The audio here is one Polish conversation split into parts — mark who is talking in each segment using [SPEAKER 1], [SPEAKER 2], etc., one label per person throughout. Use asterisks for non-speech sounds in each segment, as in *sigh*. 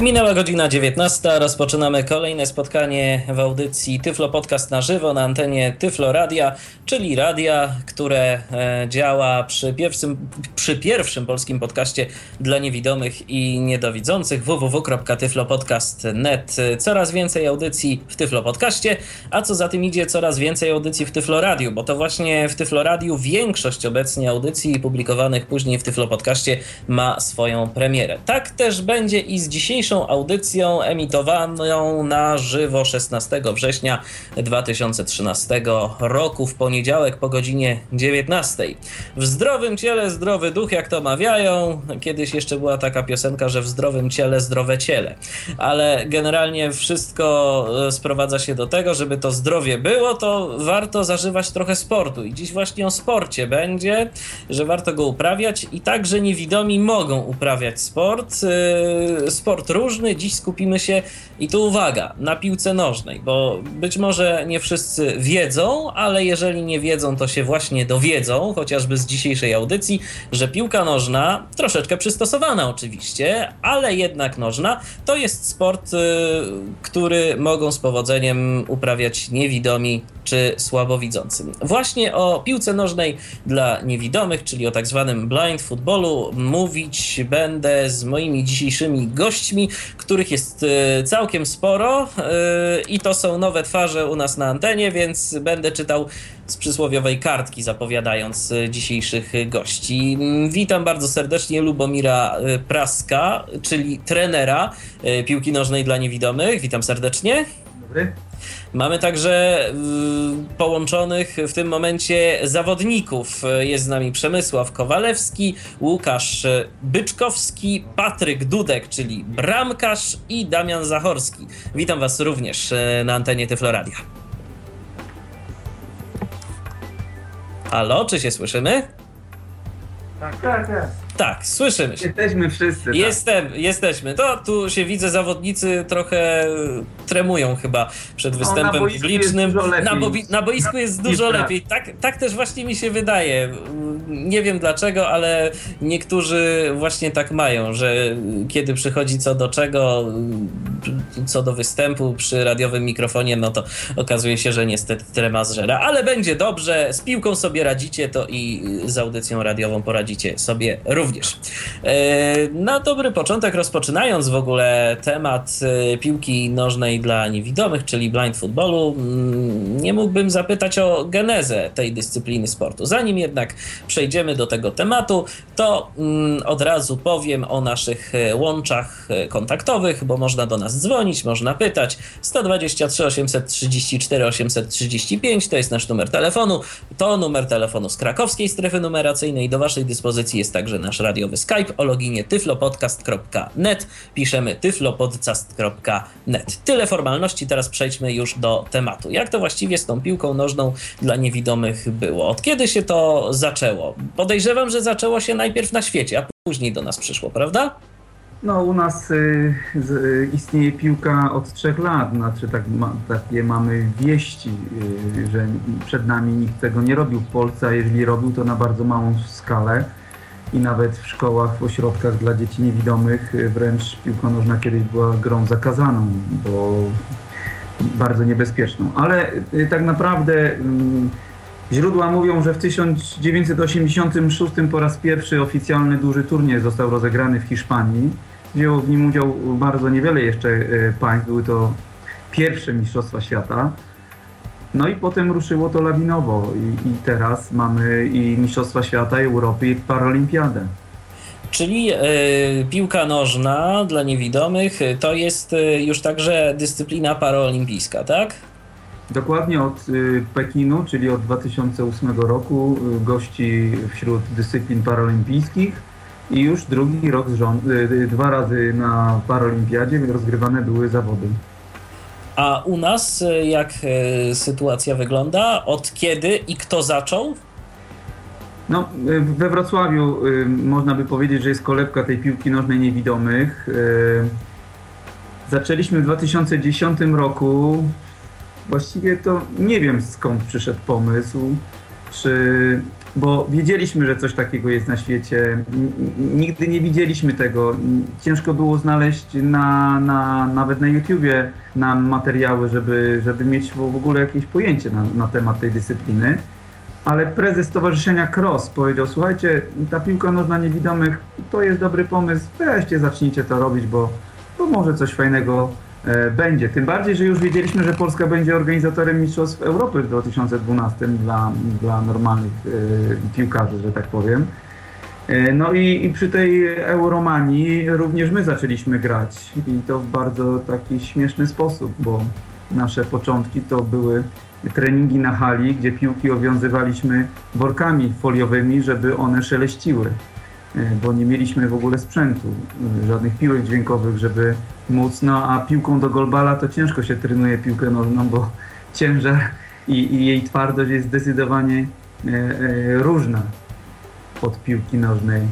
[SPEAKER 1] Minęła godzina 19. Rozpoczynamy kolejne spotkanie w audycji Tyflo Podcast na żywo na antenie Tyflo Radia, czyli radia, które e, działa przy pierwszym, przy pierwszym polskim podcaście dla niewidomych i niedowidzących www.tyflopodcast.net. Coraz więcej audycji w Tyflo Podcaście, a co za tym idzie coraz więcej audycji w Tyflo Radiu, bo to właśnie w Tyflo Radiu większość obecnie audycji publikowanych później w Tyflo Podcaście ma swoją premierę. Tak też będzie i z dzisiejszym dzisiejszą audycją emitowaną na żywo 16 września 2013 roku w poniedziałek po godzinie 19. W zdrowym ciele zdrowy duch, jak to mawiają. Kiedyś jeszcze była taka piosenka, że w zdrowym ciele zdrowe ciele. Ale generalnie wszystko e, sprowadza się do tego, żeby to zdrowie było, to warto zażywać trochę sportu. I dziś właśnie o sporcie będzie, że warto go uprawiać i także niewidomi mogą uprawiać sport. E, sport różny. Dziś skupimy się, i tu uwaga, na piłce nożnej, bo być może nie wszyscy wiedzą, ale jeżeli nie wiedzą, to się właśnie dowiedzą, chociażby z dzisiejszej audycji, że piłka nożna, troszeczkę przystosowana oczywiście, ale jednak nożna, to jest sport, y, który mogą z powodzeniem uprawiać niewidomi czy słabowidzącym. Właśnie o piłce nożnej dla niewidomych, czyli o tak zwanym blind footballu, mówić będę z moimi dzisiejszymi gośćmi, których jest e, całkiem sporo e, i to są nowe twarze u nas na antenie, więc będę czytał z przysłowiowej kartki zapowiadając e, dzisiejszych gości. Witam bardzo serdecznie Lubomira Praska, czyli trenera piłki nożnej dla niewidomych. Witam serdecznie.
[SPEAKER 2] Dobry.
[SPEAKER 1] Mamy także połączonych w tym momencie zawodników. Jest z nami Przemysław Kowalewski, Łukasz Byczkowski, Patryk Dudek, czyli bramkarz i Damian Zachorski. Witam Was również e, na antenie Tyfloradia. Halo, czy się słyszymy?
[SPEAKER 2] Tak, tak, tak.
[SPEAKER 1] Tak, słyszymy się.
[SPEAKER 2] Jesteśmy wszyscy. Tak.
[SPEAKER 1] Jestem, jesteśmy. To tu się widzę, zawodnicy trochę tremują chyba przed występem
[SPEAKER 2] na
[SPEAKER 1] publicznym. Na, bo- na boisku jest dużo
[SPEAKER 2] tak.
[SPEAKER 1] lepiej. Tak, tak też właśnie mi się wydaje. Nie wiem dlaczego, ale niektórzy właśnie tak mają, że kiedy przychodzi co do czego, co do występu przy radiowym mikrofonie, no to okazuje się, że niestety trema zżera. Ale będzie dobrze, z piłką sobie radzicie, to i z audycją radiową poradzicie sobie również. E, na dobry początek, rozpoczynając w ogóle temat e, piłki nożnej dla niewidomych, czyli blind footballu, mm, nie mógłbym zapytać o genezę tej dyscypliny sportu. Zanim jednak przejdziemy do tego tematu, to mm, od razu powiem o naszych e, łączach kontaktowych, bo można do nas dzwonić, można pytać. 123 834 835 to jest nasz numer telefonu. To numer telefonu z krakowskiej strefy numeracyjnej. Do Waszej dyspozycji jest także nasz radiowy Skype o loginie tyflopodcast.net. Piszemy tyflopodcast.net. Tyle formalności, teraz przejdźmy już do tematu. Jak to właściwie z tą piłką nożną dla niewidomych było? Od kiedy się to zaczęło? Podejrzewam, że zaczęło się najpierw na świecie, a później do nas przyszło, prawda?
[SPEAKER 2] No u nas y, y, istnieje piłka od trzech lat, znaczy tak, ma, takie mamy wieści, y, że przed nami nikt tego nie robił w Polsce, a jeżeli robił to na bardzo małą skalę i nawet w szkołach, w ośrodkach dla dzieci niewidomych y, wręcz piłka nożna kiedyś była grą zakazaną, bo bardzo niebezpieczną. Ale y, tak naprawdę y, źródła mówią, że w 1986 po raz pierwszy oficjalny duży turniej został rozegrany w Hiszpanii. Wzięło w nim udział bardzo niewiele jeszcze państw, były to pierwsze Mistrzostwa Świata. No i potem ruszyło to lawinowo i, i teraz mamy i Mistrzostwa Świata, i Europy, i Paralimpiadę.
[SPEAKER 1] Czyli y, piłka nożna dla niewidomych to jest y, już także dyscyplina paraolimpijska, tak?
[SPEAKER 2] Dokładnie od y, Pekinu, czyli od 2008 roku gości wśród dyscyplin paraolimpijskich i już drugi rok z rząd, dwa razy na Paralimpiadzie rozgrywane były zawody.
[SPEAKER 1] A u nas e, jak e, sytuacja wygląda? Od kiedy i kto zaczął?
[SPEAKER 2] No, e, we Wrocławiu można by powiedzieć, że jest kolebka tej piłki nożnej niewidomych. Zaczęliśmy w 2010 roku. Właściwie to nie wiem skąd przyszedł pomysł, czy bo wiedzieliśmy, że coś takiego jest na świecie. Nigdy nie widzieliśmy tego. Ciężko było znaleźć na, na, nawet na YouTubie nam materiały, żeby, żeby mieć w ogóle jakieś pojęcie na, na temat tej dyscypliny. Ale prezes Stowarzyszenia Cross powiedział, słuchajcie, ta piłka nożna niewidomych to jest dobry pomysł, weźcie, zacznijcie to robić, bo, bo może coś fajnego będzie. Tym bardziej, że już wiedzieliśmy, że Polska będzie organizatorem Mistrzostw Europy w 2012 dla, dla normalnych e, piłkarzy, że tak powiem. E, no i, i, przy tej Euromanii również my zaczęliśmy grać i to w bardzo taki śmieszny sposób, bo nasze początki to były treningi na hali, gdzie piłki owiązywaliśmy workami foliowymi, żeby one szeleściły. E, bo nie mieliśmy w ogóle sprzętu, e, żadnych piłek dźwiękowych, żeby móc, no a piłką do golbala to ciężko się trenuje piłkę nożną, bo *laughs* ciężar i, i jej twardość jest zdecydowanie e, różna od piłki nożnej.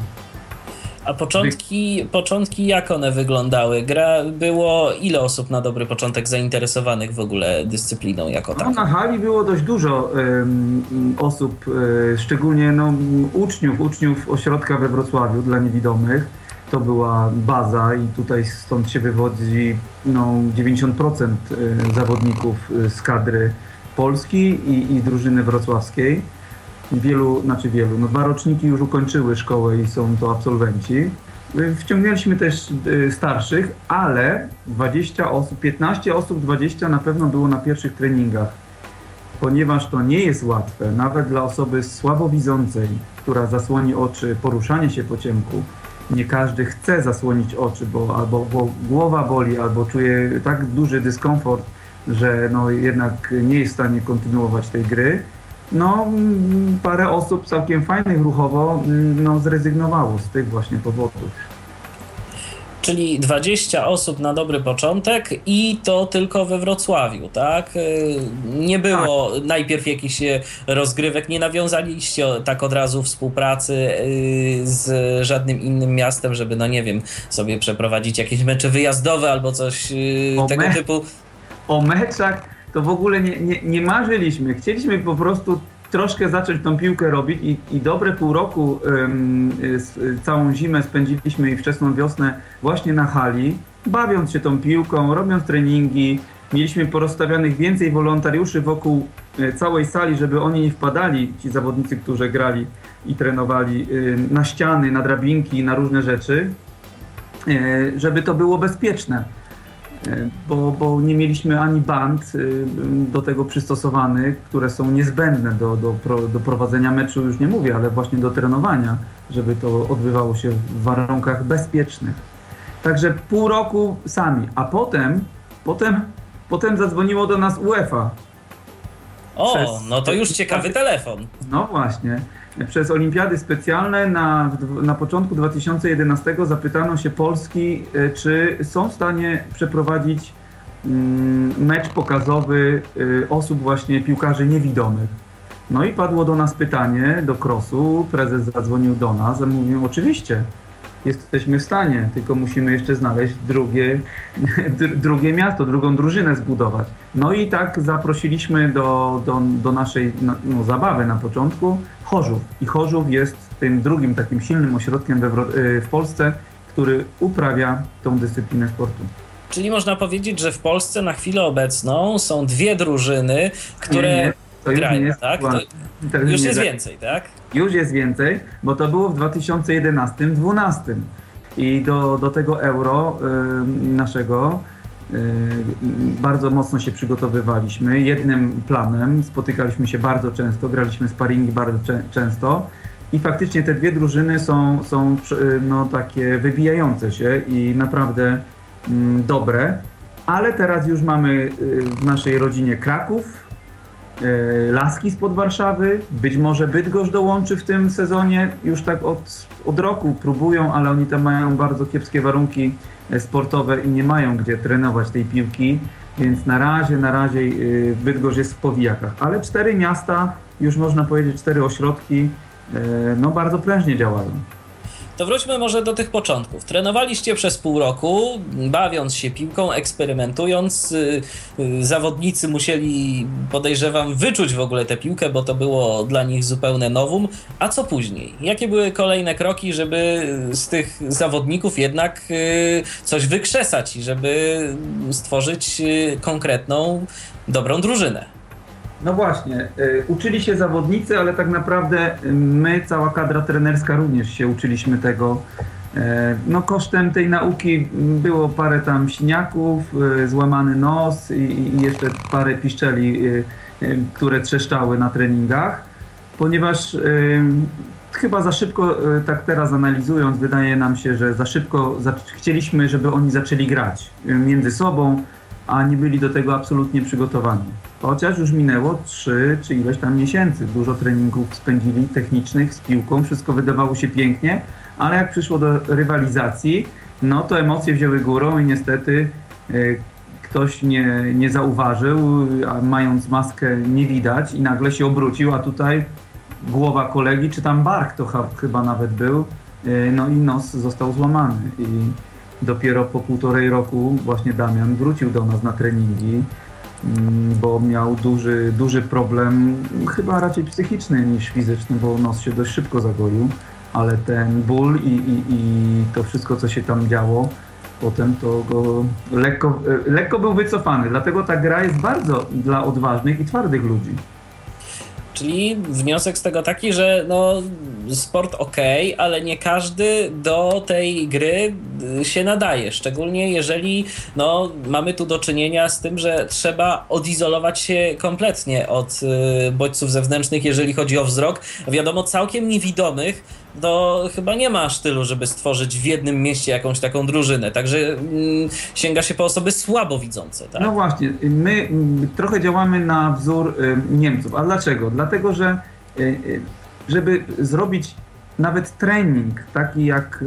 [SPEAKER 1] A początki, początki jak one wyglądały? Gra, było ile osób na dobry początek zainteresowanych w ogóle dyscypliną jako
[SPEAKER 2] taką? No, na hali było dość dużo um, osób, um, szczególnie no, uczniów, uczniów ośrodka we Wrocławiu dla niewidomych. To była baza i tutaj stąd się wywodzi no, 90% e, zawodników e, z kadry Polski i, i drużyny wrocławskiej wielu, znaczy wielu, no dwa roczniki już ukończyły szkołę i są to absolwenci. Wciągnęliśmy też y, starszych, ale 20 osób, 15 osób, 20 na pewno było na pierwszych treningach, ponieważ to nie jest łatwe, nawet dla osoby słabowidzącej, która zasłoni oczy, poruszanie się po ciemku. Nie każdy chce zasłonić oczy, bo albo bo głowa boli, albo czuje tak duży dyskomfort, że no jednak nie jest w stanie kontynuować tej gry no, mm, parę osób całkiem fajnych ruchowo mm, no, zrezygnowało z tych właśnie powodów.
[SPEAKER 1] Czyli 20 osób na dobry początek i to tylko we Wrocławiu, tak? Y, nie było tak. najpierw jakichś y, rozgrywek, nie nawiązaliście tak od razu współpracy y, z żadnym innym miastem, żeby, no nie wiem, sobie przeprowadzić jakieś mecze wyjazdowe albo coś o tego me- typu.
[SPEAKER 2] O meczach to w ogóle nie, nie, nie marzyliśmy. Chcieliśmy po prostu troszkę zacząć tą piłkę robić i, i dobre pół roku ym, y, całą zimę spędziliśmy i wczesną wiosnę właśnie na hali, bawiąc się tą piłką, robiąc treningi. Mieliśmy porozstawianych więcej wolontariuszy wokół y, całej sali, żeby oni nie wpadali, ci zawodnicy, którzy grali i trenowali, y, na ściany, na drabinki, na różne rzeczy, y, żeby to było bezpieczne. E, bo, bo nie mieliśmy ani band y, do tego przystosowanych, które są niezbędne do, do, do prowadzenia meczu, już nie mówię, ale właśnie do trenowania, żeby to odbywało się w warunkach bezpiecznych. Także pół roku sami, a potem, potem, potem zadzwoniło do nas UEFA.
[SPEAKER 1] O, Przez... no to już ciekawy telefon.
[SPEAKER 2] No właśnie przez olimpiady specjalne na, na początku 2011 zapytano się Polski, e, czy są w stanie przeprowadzić mm, mecz pokazowy e, osób właśnie piłkarzy niewidomych. No i padło do nas pytanie, do Krosu, prezes zadzwonił do nas, mówił oczywiście, jesteśmy w stanie, tylko musimy jeszcze znaleźć drugie, *laughs* drugie miasto, drugą drużynę zbudować. No i tak zaprosiliśmy do, do, do naszej no, no, zabawy na początku Chorzów. I Chorzów jest tym drugim takim silnym ośrodkiem we, y, w Polsce, który uprawia tą dyscyplinę sportu.
[SPEAKER 1] Czyli można powiedzieć, że w Polsce na chwilę obecną są dwie drużyny, które nie, nie. To grają, jest, tak? To, to już jest więcej, tak?
[SPEAKER 2] Już jest więcej, bo to było w 2011-2012 i do, do tego euro y, naszego y, bardzo mocno się przygotowywaliśmy. Jednym planem spotykaliśmy się bardzo często, graliśmy sparingi bardzo cze często i faktycznie te dwie drużyny są, są y, no, takie wybijające się i naprawdę mm, dobre. Ale teraz już mamy y, w naszej rodzinie Kraków, laski spod Warszawy, być może Bydgoszcz dołączy w tym sezonie, już tak od, od roku próbują, ale oni tam mają bardzo kiepskie warunki e, sportowe i nie mają gdzie trenować tej piłki, więc na razie, na razie e, Bydgoszcz jest w powijakach. Ale cztery miasta, już można powiedzieć cztery ośrodki, no bardzo prężnie działają.
[SPEAKER 1] To wróćmy może do tych początków. Trenowaliście przez pół roku, bawiąc się piłką, eksperymentując. Y, y, zawodnicy musieli, podejrzewam, wyczuć w ogóle tę piłkę, bo to było dla nich zupełne nowum. A co później? Jakie były kolejne kroki, żeby z tych zawodników jednak y, coś wykrzesać i żeby stworzyć konkretną, dobrą drużynę?
[SPEAKER 2] No właśnie, y, uczyli się zawodnicy, ale tak naprawdę y, my, cała kadra trenerska również się uczyliśmy tego. Y, no kosztem tej nauki było parę tam siniaków, złamany nos i jeszcze parę piszczeli, które trzeszczały na treningach, ponieważ chyba za szybko, tak teraz analizując, wydaje nam się, że za szybko chcieliśmy, żeby oni zaczęli grać między sobą, a nie byli do tego absolutnie przygotowani. Chociaż już minęło 3 czy ileś tam miesięcy. Dużo treningów spędzili technicznych z piłką, wszystko wydawało się pięknie, ale jak przyszło do rywalizacji, no to emocje wzięły górą i niestety y, ktoś nie, nie zauważył, a mając maskę nie widać i nagle się obrócił, a tutaj głowa kolegi, czy tam bark to chyba nawet był, y, no i nos został złamany. I dopiero po półtorej roku właśnie Damian wrócił do nas na treningi. Mm, bo miał duży, duży problem, chyba raczej psychiczny niż fizyczny, bo nos się dość szybko zagoił, ale ten ból i, i, i to wszystko, co się tam działo, potem to go lekko, lekko był wycofany. Dlatego ta gra jest bardzo dla odważnych i twardych ludzi.
[SPEAKER 1] Czyli wniosek z tego taki, że no, sport ok, ale nie każdy do tej gry y, się nadaje. Szczególnie jeżeli no, mamy tu do czynienia z tym, że trzeba odizolować się kompletnie od y, bodźców zewnętrznych, jeżeli chodzi o wzrok. Wiadomo, całkiem niewidomych to chyba nie ma sztylu, żeby stworzyć w jednym mieście jakąś taką drużynę. Także mm, sięga się po osoby słabo widzące. Tak?
[SPEAKER 2] No właśnie, my mm, trochę działamy na wzór y, Niemców. A dlaczego? Dlatego, że y, y, żeby zrobić nawet trening taki, jak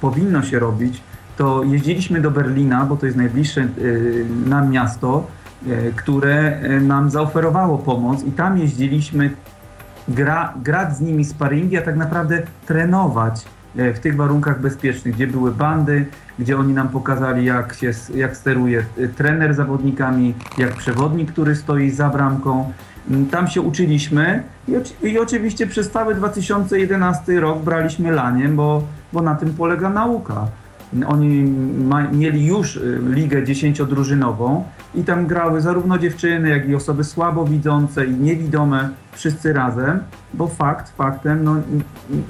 [SPEAKER 2] powinno się robić, to jeździliśmy do Berlina, bo to jest najbliższe nam miasto, które nam zaoferowało pomoc i tam jeździliśmy gra, grać z nimi sparingi, a tak naprawdę trenować e, w tych warunkach bezpiecznych, gdzie były bandy, gdzie oni nam pokazali, jak, się, jak steruje e, trener zawodnikami, jak przewodnik, który stoi za bramką. Mm, tam się uczyliśmy i, i oczywiście przez cały 2011 rok braliśmy laniem, bo, bo na tym polega nauka. Oni ma, mieli już y, ligę dziesięciodrużynową i tam grały zarówno dziewczyny, jak i osoby słabowidzące i niewidome, wszyscy razem, bo fakt, faktem, no,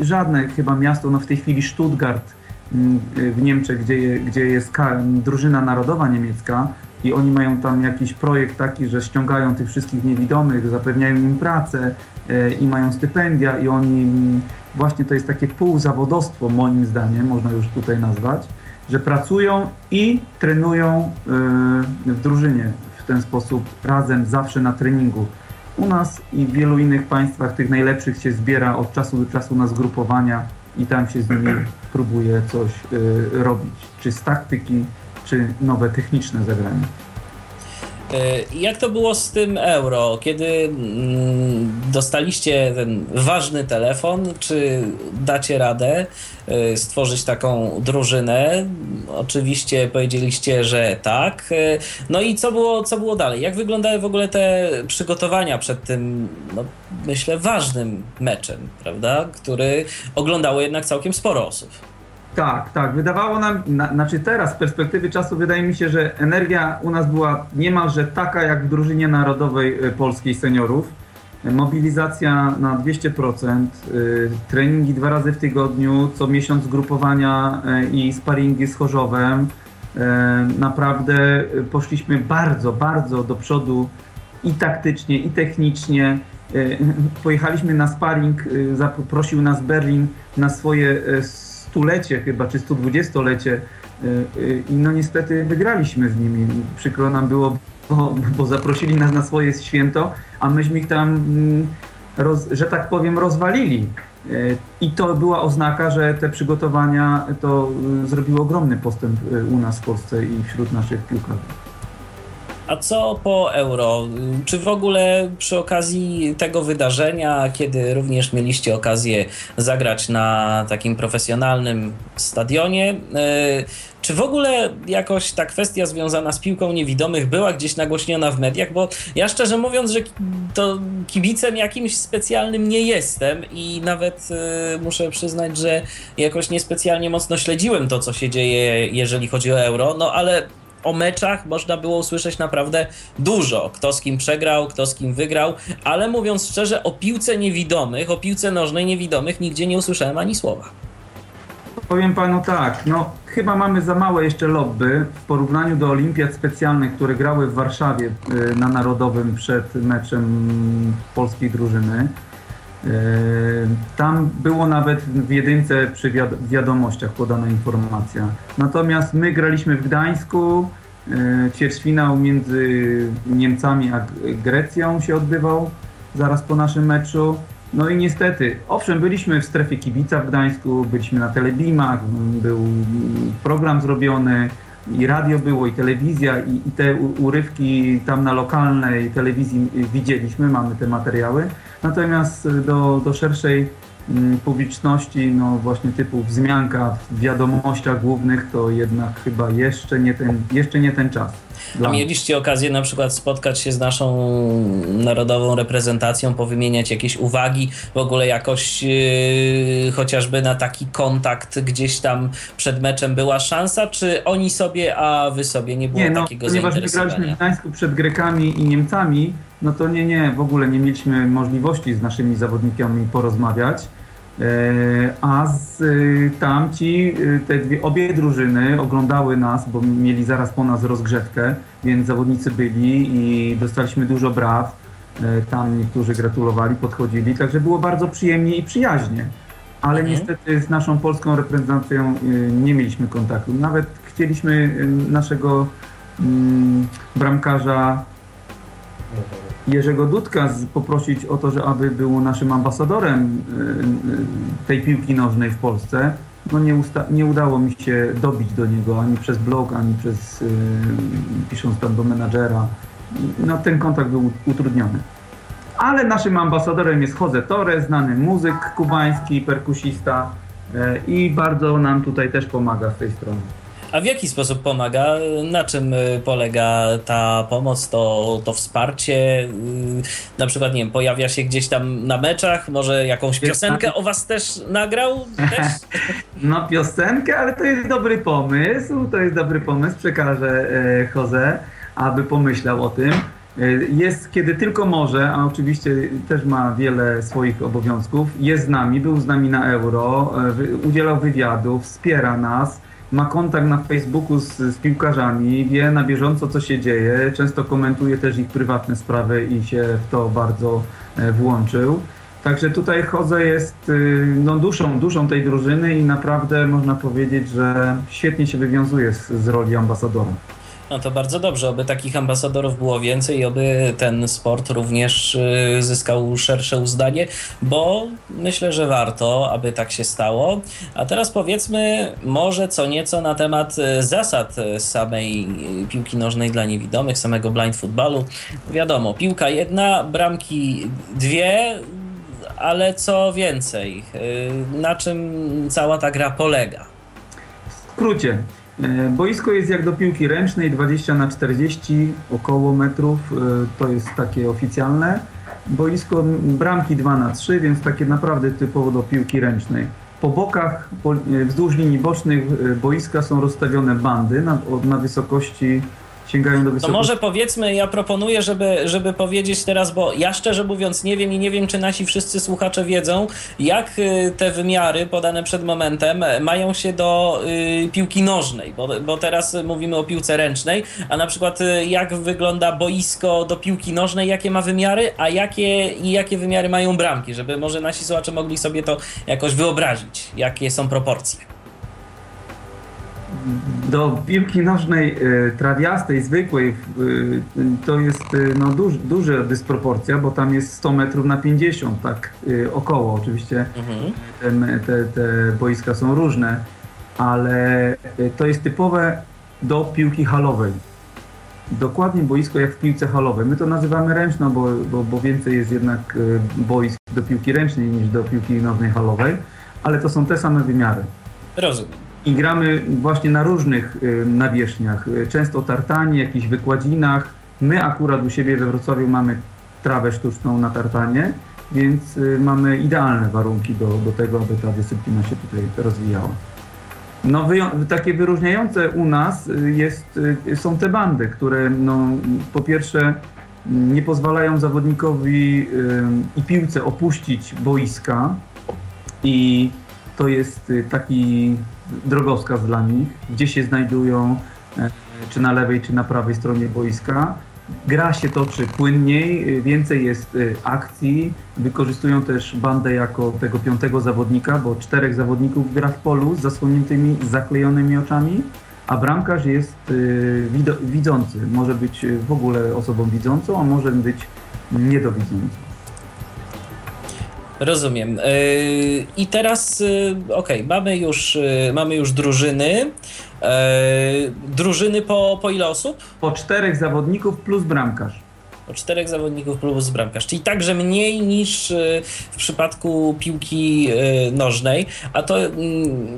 [SPEAKER 2] żadne chyba miasto, no w tej chwili Stuttgart mm, w Niemczech, gdzie, gdzie jest drużyna narodowa niemiecka i oni mają tam jakiś projekt taki, że ściągają tych wszystkich niewidomych, zapewniają im pracę y, i mają stypendia i oni mm, właśnie to jest takie półzawodostwo moim zdaniem, można już tutaj nazwać, że pracują i trenują y, w drużynie w ten sposób razem zawsze na treningu. U nas i w wielu innych państwach tych najlepszych się zbiera od czasu do czasu na zgrupowania i tam się z nimi *clears throat* próbuje coś y, robić, czy z taktyki, czy nowe techniczne zagrania.
[SPEAKER 1] E, jak to było z tym euro? Kiedy mm, dostaliście ten ważny telefon, czy dacie radę e, stworzyć taką drużynę? Oczywiście powiedzieliście, że tak. E, no i co było, co było dalej? Jak wyglądały w ogóle te przygotowania przed tym, no, myślę, ważnym meczem, prawda? Który oglądało jednak całkiem sporo osób.
[SPEAKER 2] Tak, tak. Wydawało nam, na, znaczy teraz z perspektywy czasu wydaje mi się, że energia u nas była niemalże taka jak w drużynie narodowej y, polskiej seniorów. Mobilizacja na 200%, y, treningi dwa razy w tygodniu, co miesiąc grupowania y, i sparingi z Chorzowem. Naprawdę poszliśmy bardzo, bardzo do przodu i taktycznie, i technicznie. *laughs* Pojechaliśmy na sparing, zaprosił nas Berlin na swoje stulecie chyba, czy 120-lecie y, y, i no niestety wygraliśmy z nimi. Przykro nam było, bo, bo zaprosili nas na swoje święto, a myśmy ich tam, mm, roz, że tak powiem, rozwalili. Y, I to była oznaka, że te przygotowania to zrobiły ogromny postęp u nas w Polsce i wśród naszych piłkarzy.
[SPEAKER 1] A co po euro? Czy w ogóle przy okazji tego wydarzenia, kiedy również mieliście okazję zagrać na takim profesjonalnym stadionie, e, czy w ogóle jakoś ta kwestia związana z piłką niewidomych była gdzieś nagłośniona w mediach? Bo ja szczerze mówiąc, że to kibicem jakimś specjalnym nie jestem i nawet y, muszę przyznać, że jakoś niespecjalnie mocno śledziłem to, co się dzieje, jeżeli chodzi o euro, no ale o meczach można było usłyszeć naprawdę dużo. Kto z kim przegrał, kto z kim wygrał, ale mówiąc szczerze, o piłce niewidomych, o piłce nożnej niewidomych nigdzie nie usłyszałem ani słowa.
[SPEAKER 2] Powiem panu tak, no chyba mamy za małe jeszcze lobby w porównaniu do olimpiad specjalnych, które grały w Warszawie y, na Narodowym przed meczem polskiej drużyny. Y, tam było nawet w jedynce przy wiadomościach podana informacja. Natomiast my graliśmy w Gdańsku, y, ćwierćfinał między Niemcami a Grecją się odbywał zaraz po naszym meczu. No i niestety, owszem, byliśmy w strefie kibica w Gdańsku, byliśmy na telebimach, był program zrobiony, i radio było, i telewizja, i, i, te urywki tam na lokalnej telewizji widzieliśmy, mamy te materiały. Natomiast do, do szerszej mm, publiczności, no właśnie typu wzmianka w wiadomościach głównych, to jednak chyba jeszcze nie ten, jeszcze nie ten czas.
[SPEAKER 1] A mieliście okazję na przykład spotkać się z naszą narodową reprezentacją, powymieniać jakieś uwagi, w ogóle jakoś yy, chociażby na taki kontakt gdzieś tam przed meczem była szansa, czy oni sobie, a wy sobie nie było
[SPEAKER 2] nie,
[SPEAKER 1] no, takiego
[SPEAKER 2] ponieważ
[SPEAKER 1] zainteresowania?
[SPEAKER 2] Ponieważ w Gdańsku przed Grekami i Niemcami, no to nie, nie, w ogóle nie mieliśmy możliwości z naszymi zawodnikami porozmawiać. E, a z, y, tamci, y, te dwie, obie drużyny oglądały nas, bo mieli zaraz po nas rozgrzewkę, więc zawodnicy byli i dostaliśmy dużo braw. E, tam niektórzy gratulowali, podchodzili, także było bardzo przyjemnie i przyjaźnie. Ale mhm. niestety z naszą polską reprezentacją y, nie mieliśmy kontaktu. Nawet chcieliśmy naszego mm, bramkarza Jerzego Dudka poprosić o to, że aby był naszym ambasadorem y, y, tej piłki nożnej w Polsce. No nie, nie udało mi się dobić do niego ani przez blog, ani przez yy, pisząc tam do menadżera. No ten kontakt był utrudniony. Ale naszym ambasadorem jest Jose Torres, znany muzyk kubański, perkusista i bardzo nam tutaj też pomaga z tej strony.
[SPEAKER 1] A w jaki sposób pomaga? Na czym y, polega ta pomoc, to, to wsparcie? Y, na przykład, nie wiem, pojawia się gdzieś tam na meczach, może jakąś piosenkę o was też nagrał? Też? *laughs*
[SPEAKER 2] No piosenkę, ale to jest dobry pomysł, to jest dobry pomysł, przekażę e, Jose, aby pomyślał o tym. E, jest, kiedy tylko może, a oczywiście też ma wiele swoich obowiązków, jest z nami, był z nami na Euro, e, udzielał wywiadów, wspiera nas, ma kontakt na Facebooku z, z, piłkarzami, wie na bieżąco, co się dzieje, często komentuje też ich prywatne sprawy i się w to bardzo e, włączył. Także tutaj Chodzę jest y, no, duszą, duszą tej drużyny i naprawdę można powiedzieć, że świetnie się wywiązuje z, z roli ambasadora.
[SPEAKER 1] No to bardzo dobrze, oby takich ambasadorów było więcej i oby ten sport również y, zyskał szersze uznanie, bo myślę, że warto, aby tak się stało. A teraz powiedzmy może co nieco na temat y, zasad samej piłki nożnej dla niewidomych, samego blind footballu. Wiadomo, piłka jedna, bramki dwie, ale co więcej, y, na czym cała ta gra polega?
[SPEAKER 2] W skrócie, boisko jest jak do piłki ręcznej, 20 na 40 około metrów, e, to jest takie oficjalne. Boisko bramki 2 na 3, więc takie naprawdę typowo do piłki ręcznej. Po bokach, e, wzdłuż linii bocznych boiska są rozstawione bandy na, na wysokości sięgają do wysokości.
[SPEAKER 1] To może powiedzmy, ja proponuję, żeby, żeby powiedzieć teraz, bo ja szczerze mówiąc nie wiem i nie wiem, czy nasi wszyscy słuchacze wiedzą, jak y, te wymiary podane przed momentem mają się do y, piłki nożnej, bo, bo teraz mówimy o piłce ręcznej, a na przykład y, jak wygląda boisko do piłki nożnej, jakie ma wymiary, a jakie i jakie wymiary mają bramki, żeby może nasi słuchacze mogli sobie to jakoś wyobrazić, jakie są proporcje
[SPEAKER 2] do piłki nożnej y, trawiastej, zwykłej, y, to jest y, no, duż, duża dysproporcja, bo tam jest 100 metrów na 50, tak około. Oczywiście mhm. te, te boiska są różne, ale to jest typowe do piłki halowej. dokładnie boisko jak w piłce halowej. My to nazywamy ręczną, bo, bo, bo więcej jest jednak boisk do piłki ręcznej niż do piłki nożnej halowej, ale to są te same wymiary.
[SPEAKER 1] Rozumiem.
[SPEAKER 2] I gramy właśnie na różnych nawierzchniach, często tartanie, jakichś wykładzinach. My akurat u siebie we Wrocławiu mamy trawę sztuczną na tartanie, więc mamy idealne warunki do, do tego, aby ta dyscyplina się tutaj rozwijała. No, takie wyróżniające u nas jest, są te bandy, które no, po pierwsze nie pozwalają zawodnikowi i piłce opuścić boiska i to jest taki drogowskaz dla nich, gdzie się znajdują, czy na lewej, czy na prawej stronie boiska. Gra się toczy płynniej, więcej jest akcji. Wykorzystują też bandę jako tego piątego zawodnika, bo czterech zawodników gra w polu z zasłoniętymi, zaklejonymi oczami, a bramkarz jest widzący. Może być w ogóle osobą widzącą, a może być niedowidzącą.
[SPEAKER 1] Rozumiem. I teraz, okej, okay, mamy, już, mamy już drużyny. Drużyny po, po ile osób?
[SPEAKER 2] Po czterech zawodników plus bramkarz.
[SPEAKER 1] Po czterech zawodników plus bramkarz, czyli także mniej niż w przypadku piłki nożnej, a to,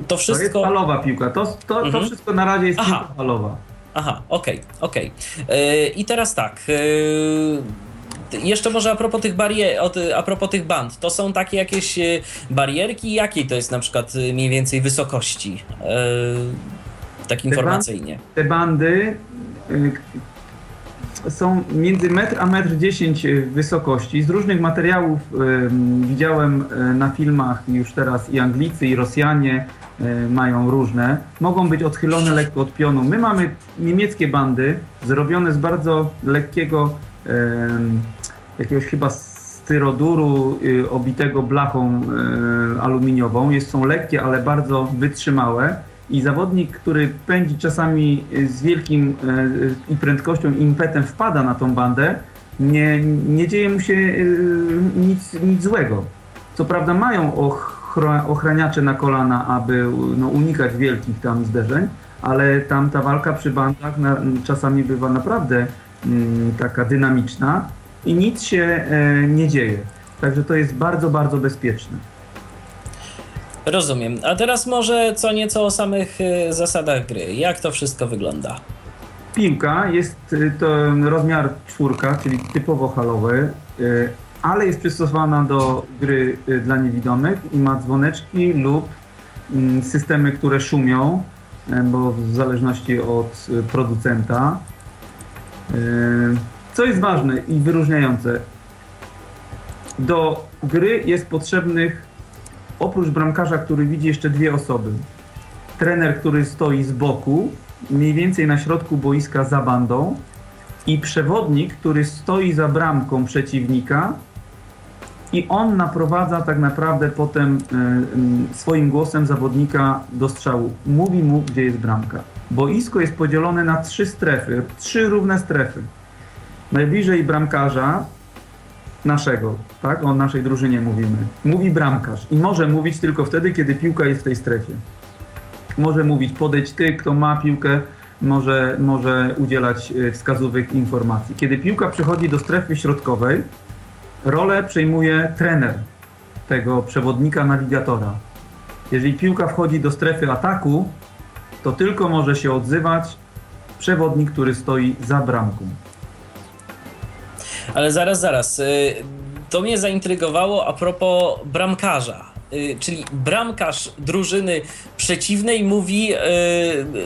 [SPEAKER 1] to wszystko...
[SPEAKER 2] To jest falowa piłka, to, to, mhm. to wszystko na razie jest Aha. falowa.
[SPEAKER 1] Aha, okej, okay, okej. Okay. I teraz tak, jeszcze może a propos tych barier, a propos tych band, to są takie jakieś barierki, jakiej to jest na przykład mniej więcej wysokości? tak informacyjnie.
[SPEAKER 2] Te, bandy są między metr a metr 10 wysokości. Z różnych materiałów widziałem na filmach już teraz i Anglicy, i Rosjanie mają różne. Mogą być odchylone lekko od pionu. My mamy niemieckie bandy zrobione z bardzo lekkiego jakiegoś chyba styroduru obitego blachą aluminiową. Jest, są lekkie, ale bardzo wytrzymałe i zawodnik, który pędzi czasami z wielkim i prędkością, impetem wpada na tą bandę, nie, nie dzieje mu się nic, nic złego. Co prawda mają ochraniacze na kolana, aby no, unikać wielkich tam zderzeń, ale tam ta walka przy bandach na, czasami bywa naprawdę mm, taka dynamiczna i nic się e, nie dzieje. Także to jest bardzo, bardzo bezpieczne.
[SPEAKER 1] Rozumiem. A teraz może co nieco o samych e, zasadach gry. Jak to wszystko wygląda?
[SPEAKER 2] Piłka jest e, to rozmiar czwórka, czyli typowo halowy, ale jest przystosowana do gry dla niewidomych i ma dzwoneczki lub mm, systemy, które szumią, bo w zależności od producenta. Co jest ważne i wyróżniające, do gry jest potrzebnych oprócz bramkarza, który widzi jeszcze dwie osoby. Trener, który stoi z boku, mniej więcej na środku boiska za bandą i przewodnik, który stoi za bramką przeciwnika i on naprowadza tak naprawdę potem y, swoim głosem zawodnika do strzału. Mówi mu, gdzie jest bramka. Boisko jest podzielone na trzy strefy, trzy równe strefy najbliżej bramkarza naszego, tak? O naszej drużynie mówimy. Mówi bramkarz i może mówić tylko wtedy, kiedy piłka jest w tej strefie. Może mówić, podejdź ty, kto ma piłkę, może, może udzielać e, wskazówek informacji. Kiedy piłka przechodzi do strefy środkowej, rolę przejmuje trener tego przewodnika, nawigatora. Jeżeli piłka wchodzi do strefy ataku, to tylko może się odzywać przewodnik, który stoi za bramką.
[SPEAKER 1] Ale zaraz, zaraz. Y, to mnie zaintrygowało a propos bramkarza. Y, czyli bramkarz drużyny przeciwnej mówi y,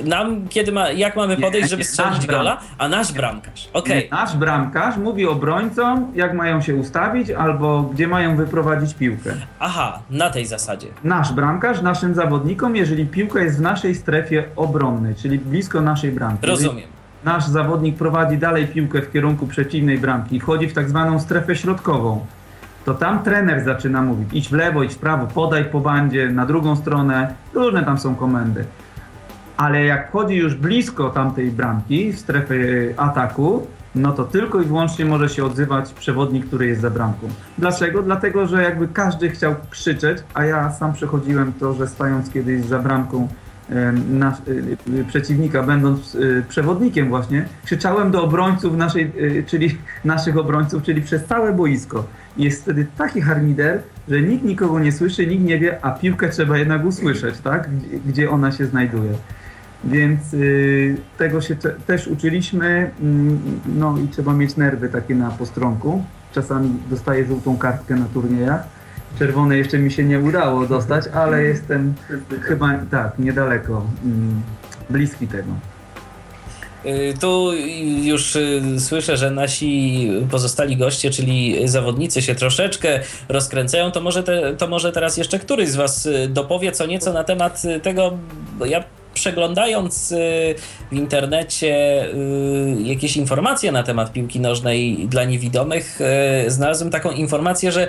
[SPEAKER 1] nam, kiedy ma, jak mamy podejść, żeby strzelić gola, a nasz bramkarz. Okay.
[SPEAKER 2] Nasz bramkarz mówi obrońcom, jak mają się ustawić albo gdzie mają wyprowadzić piłkę.
[SPEAKER 1] Aha, na tej zasadzie.
[SPEAKER 2] Nasz bramkarz naszym zawodnikom, jeżeli piłka jest w naszej strefie obronnej, czyli blisko naszej bramki.
[SPEAKER 1] Rozumiem
[SPEAKER 2] nasz zawodnik prowadzi dalej piłkę w kierunku przeciwnej bramki wchodzi w tak zwaną strefę środkową, to tam trener zaczyna mówić idź w lewo, idź w prawo, podaj po bandzie, na drugą stronę, różne tam są komendy. Ale jak wchodzi już blisko tamtej bramki, strefy ataku, no to tylko i wyłącznie może się odzywać przewodnik, który jest za bramką. Dlaczego? Dlatego, że jakby każdy chciał krzyczeć, a ja sam przechodziłem to, że stając kiedyś za bramką nasz, przeciwnika, będąc przewodnikiem właśnie, krzyczałem do obrońców naszej, czyli naszych obrońców, czyli przez całe boisko. Jest wtedy taki harmider, że nikt nikogo nie słyszy, nikt nie wie, a piłkę trzeba jednak usłyszeć, tak? Gdzie, ona się znajduje. Więc tego się te, też uczyliśmy, y, no i trzeba mieć nerwy takie na postronku. Czasami dostaję żółtą kartkę na turniejach. Czerwone jeszcze mi się nie udało dostać, ale jestem chyba tak, niedaleko, y, bliski tego.
[SPEAKER 1] Y, tu już y, słyszę, że nasi pozostali goście, czyli zawodnicy się troszeczkę rozkręcają. To może, te, to może teraz jeszcze któryś z Was dopowie co nieco na temat tego, bo ja przeglądając w internecie jakieś informacje na temat piłki nożnej dla niewidomych, znalazłem taką informację, że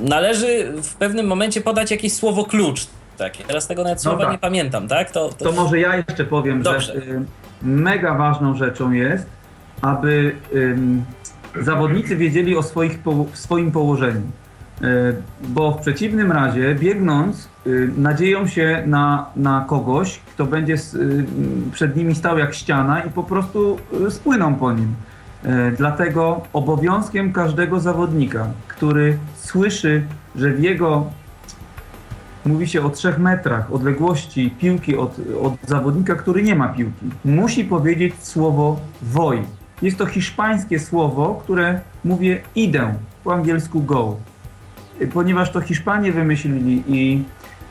[SPEAKER 1] należy w pewnym momencie podać jakieś słowo klucz. Tak, teraz tego nawet słowa Dobra. nie pamiętam, tak?
[SPEAKER 2] To, to... to może ja jeszcze powiem, Dobrze. że mega ważną rzeczą jest, aby ym, zawodnicy wiedzieli o swoich po, swoim położeniu. Y, bo w przeciwnym razie, biegnąc, y, nadzieją się na, na kogoś, kto będzie y, przed nimi stał jak ściana i po prostu spłyną po nim. Dlatego obowiązkiem każdego zawodnika, który słyszy, że w jego mówi się o trzech metrach odległości piłki od, od zawodnika, który nie ma piłki. Musi powiedzieć słowo woj. Jest to hiszpańskie słowo, które mówię idę, po angielsku go. Ponieważ to Hiszpanie wymyślili i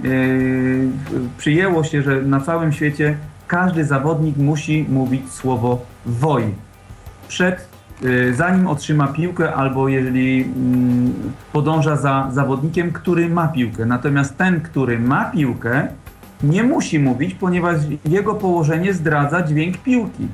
[SPEAKER 2] yy, przyjęło się, że na całym świecie każdy zawodnik musi mówić słowo woj przed Y, zanim otrzyma piłkę, albo jeżeli mm, podąża za zawodnikiem, który ma piłkę. Natomiast ten, który ma piłkę, nie musi mówić, ponieważ jego położenie zdradza dźwięk piłki.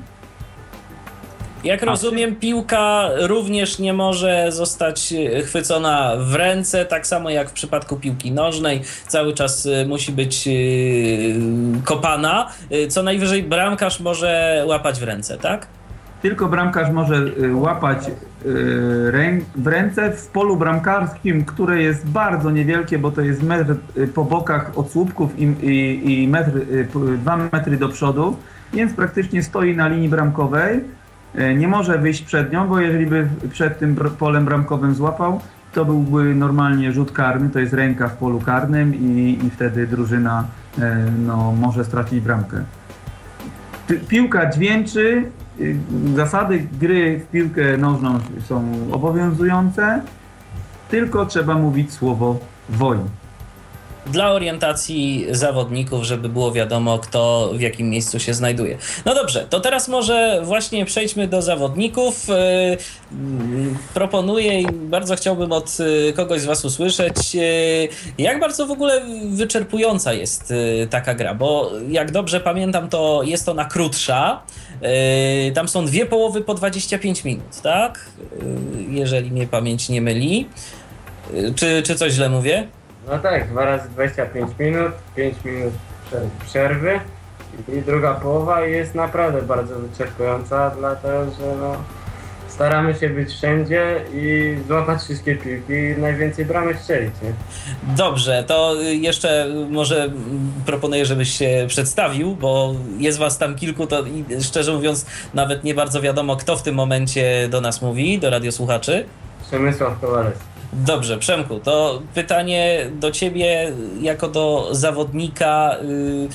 [SPEAKER 1] Jak rozumiem, piłka również nie może zostać y, chwycona w ręce, tak samo jak w przypadku piłki nożnej. Cały czas y, musi być kopana. Co najwyżej bramkarz może łapać w ręce, tak?
[SPEAKER 2] Tylko bramkarz może y, łapać y, w ręce w polu bramkarskim, które jest bardzo niewielkie, bo to jest metr y, po bokach od słupków i, i, i metr, dwa metry do przodu, więc praktycznie stoi na linii bramkowej. Nie może wyjść przed nią, bo jeżeli by przed tym polem bramkowym złapał, to byłby normalnie rzut karny, to jest ręka w polu karnym i, i wtedy drużyna no, może stracić bramkę. Piłka dźwięczy, zasady gry w piłkę nożną są obowiązujące, tylko trzeba mówić słowo wojna
[SPEAKER 1] dla orientacji zawodników, żeby było wiadomo, kto w jakim miejscu się znajduje. No dobrze, to teraz może właśnie przejdźmy do zawodników. Y, proponuję i bardzo chciałbym od y, kogoś z Was usłyszeć, jak bardzo w ogóle wyczerpująca jest taka gra, bo jak dobrze pamiętam, to jest ona krótsza. Tam są dwie połowy po 25 minut, tak? Jeżeli mnie pamięć nie myli. Czy, czy coś źle mówię?
[SPEAKER 3] No tak, dwa razy 25 minut, 5 minut przerwy i druga połowa jest naprawdę bardzo wyczerpująca, dlatego że no, staramy się być wszędzie i złapać wszystkie piłki i najwięcej bramek strzelić, nie?
[SPEAKER 1] Dobrze, to jeszcze może proponuję, żebyś się przedstawił, bo jest was tam kilku, to szczerze mówiąc nawet nie bardzo wiadomo, kto w tym momencie do nas mówi, do radiosłuchaczy.
[SPEAKER 3] Przemysław Kowalewski.
[SPEAKER 1] Dobrze, Przemku, to pytanie do ciebie jako do zawodnika. Yy,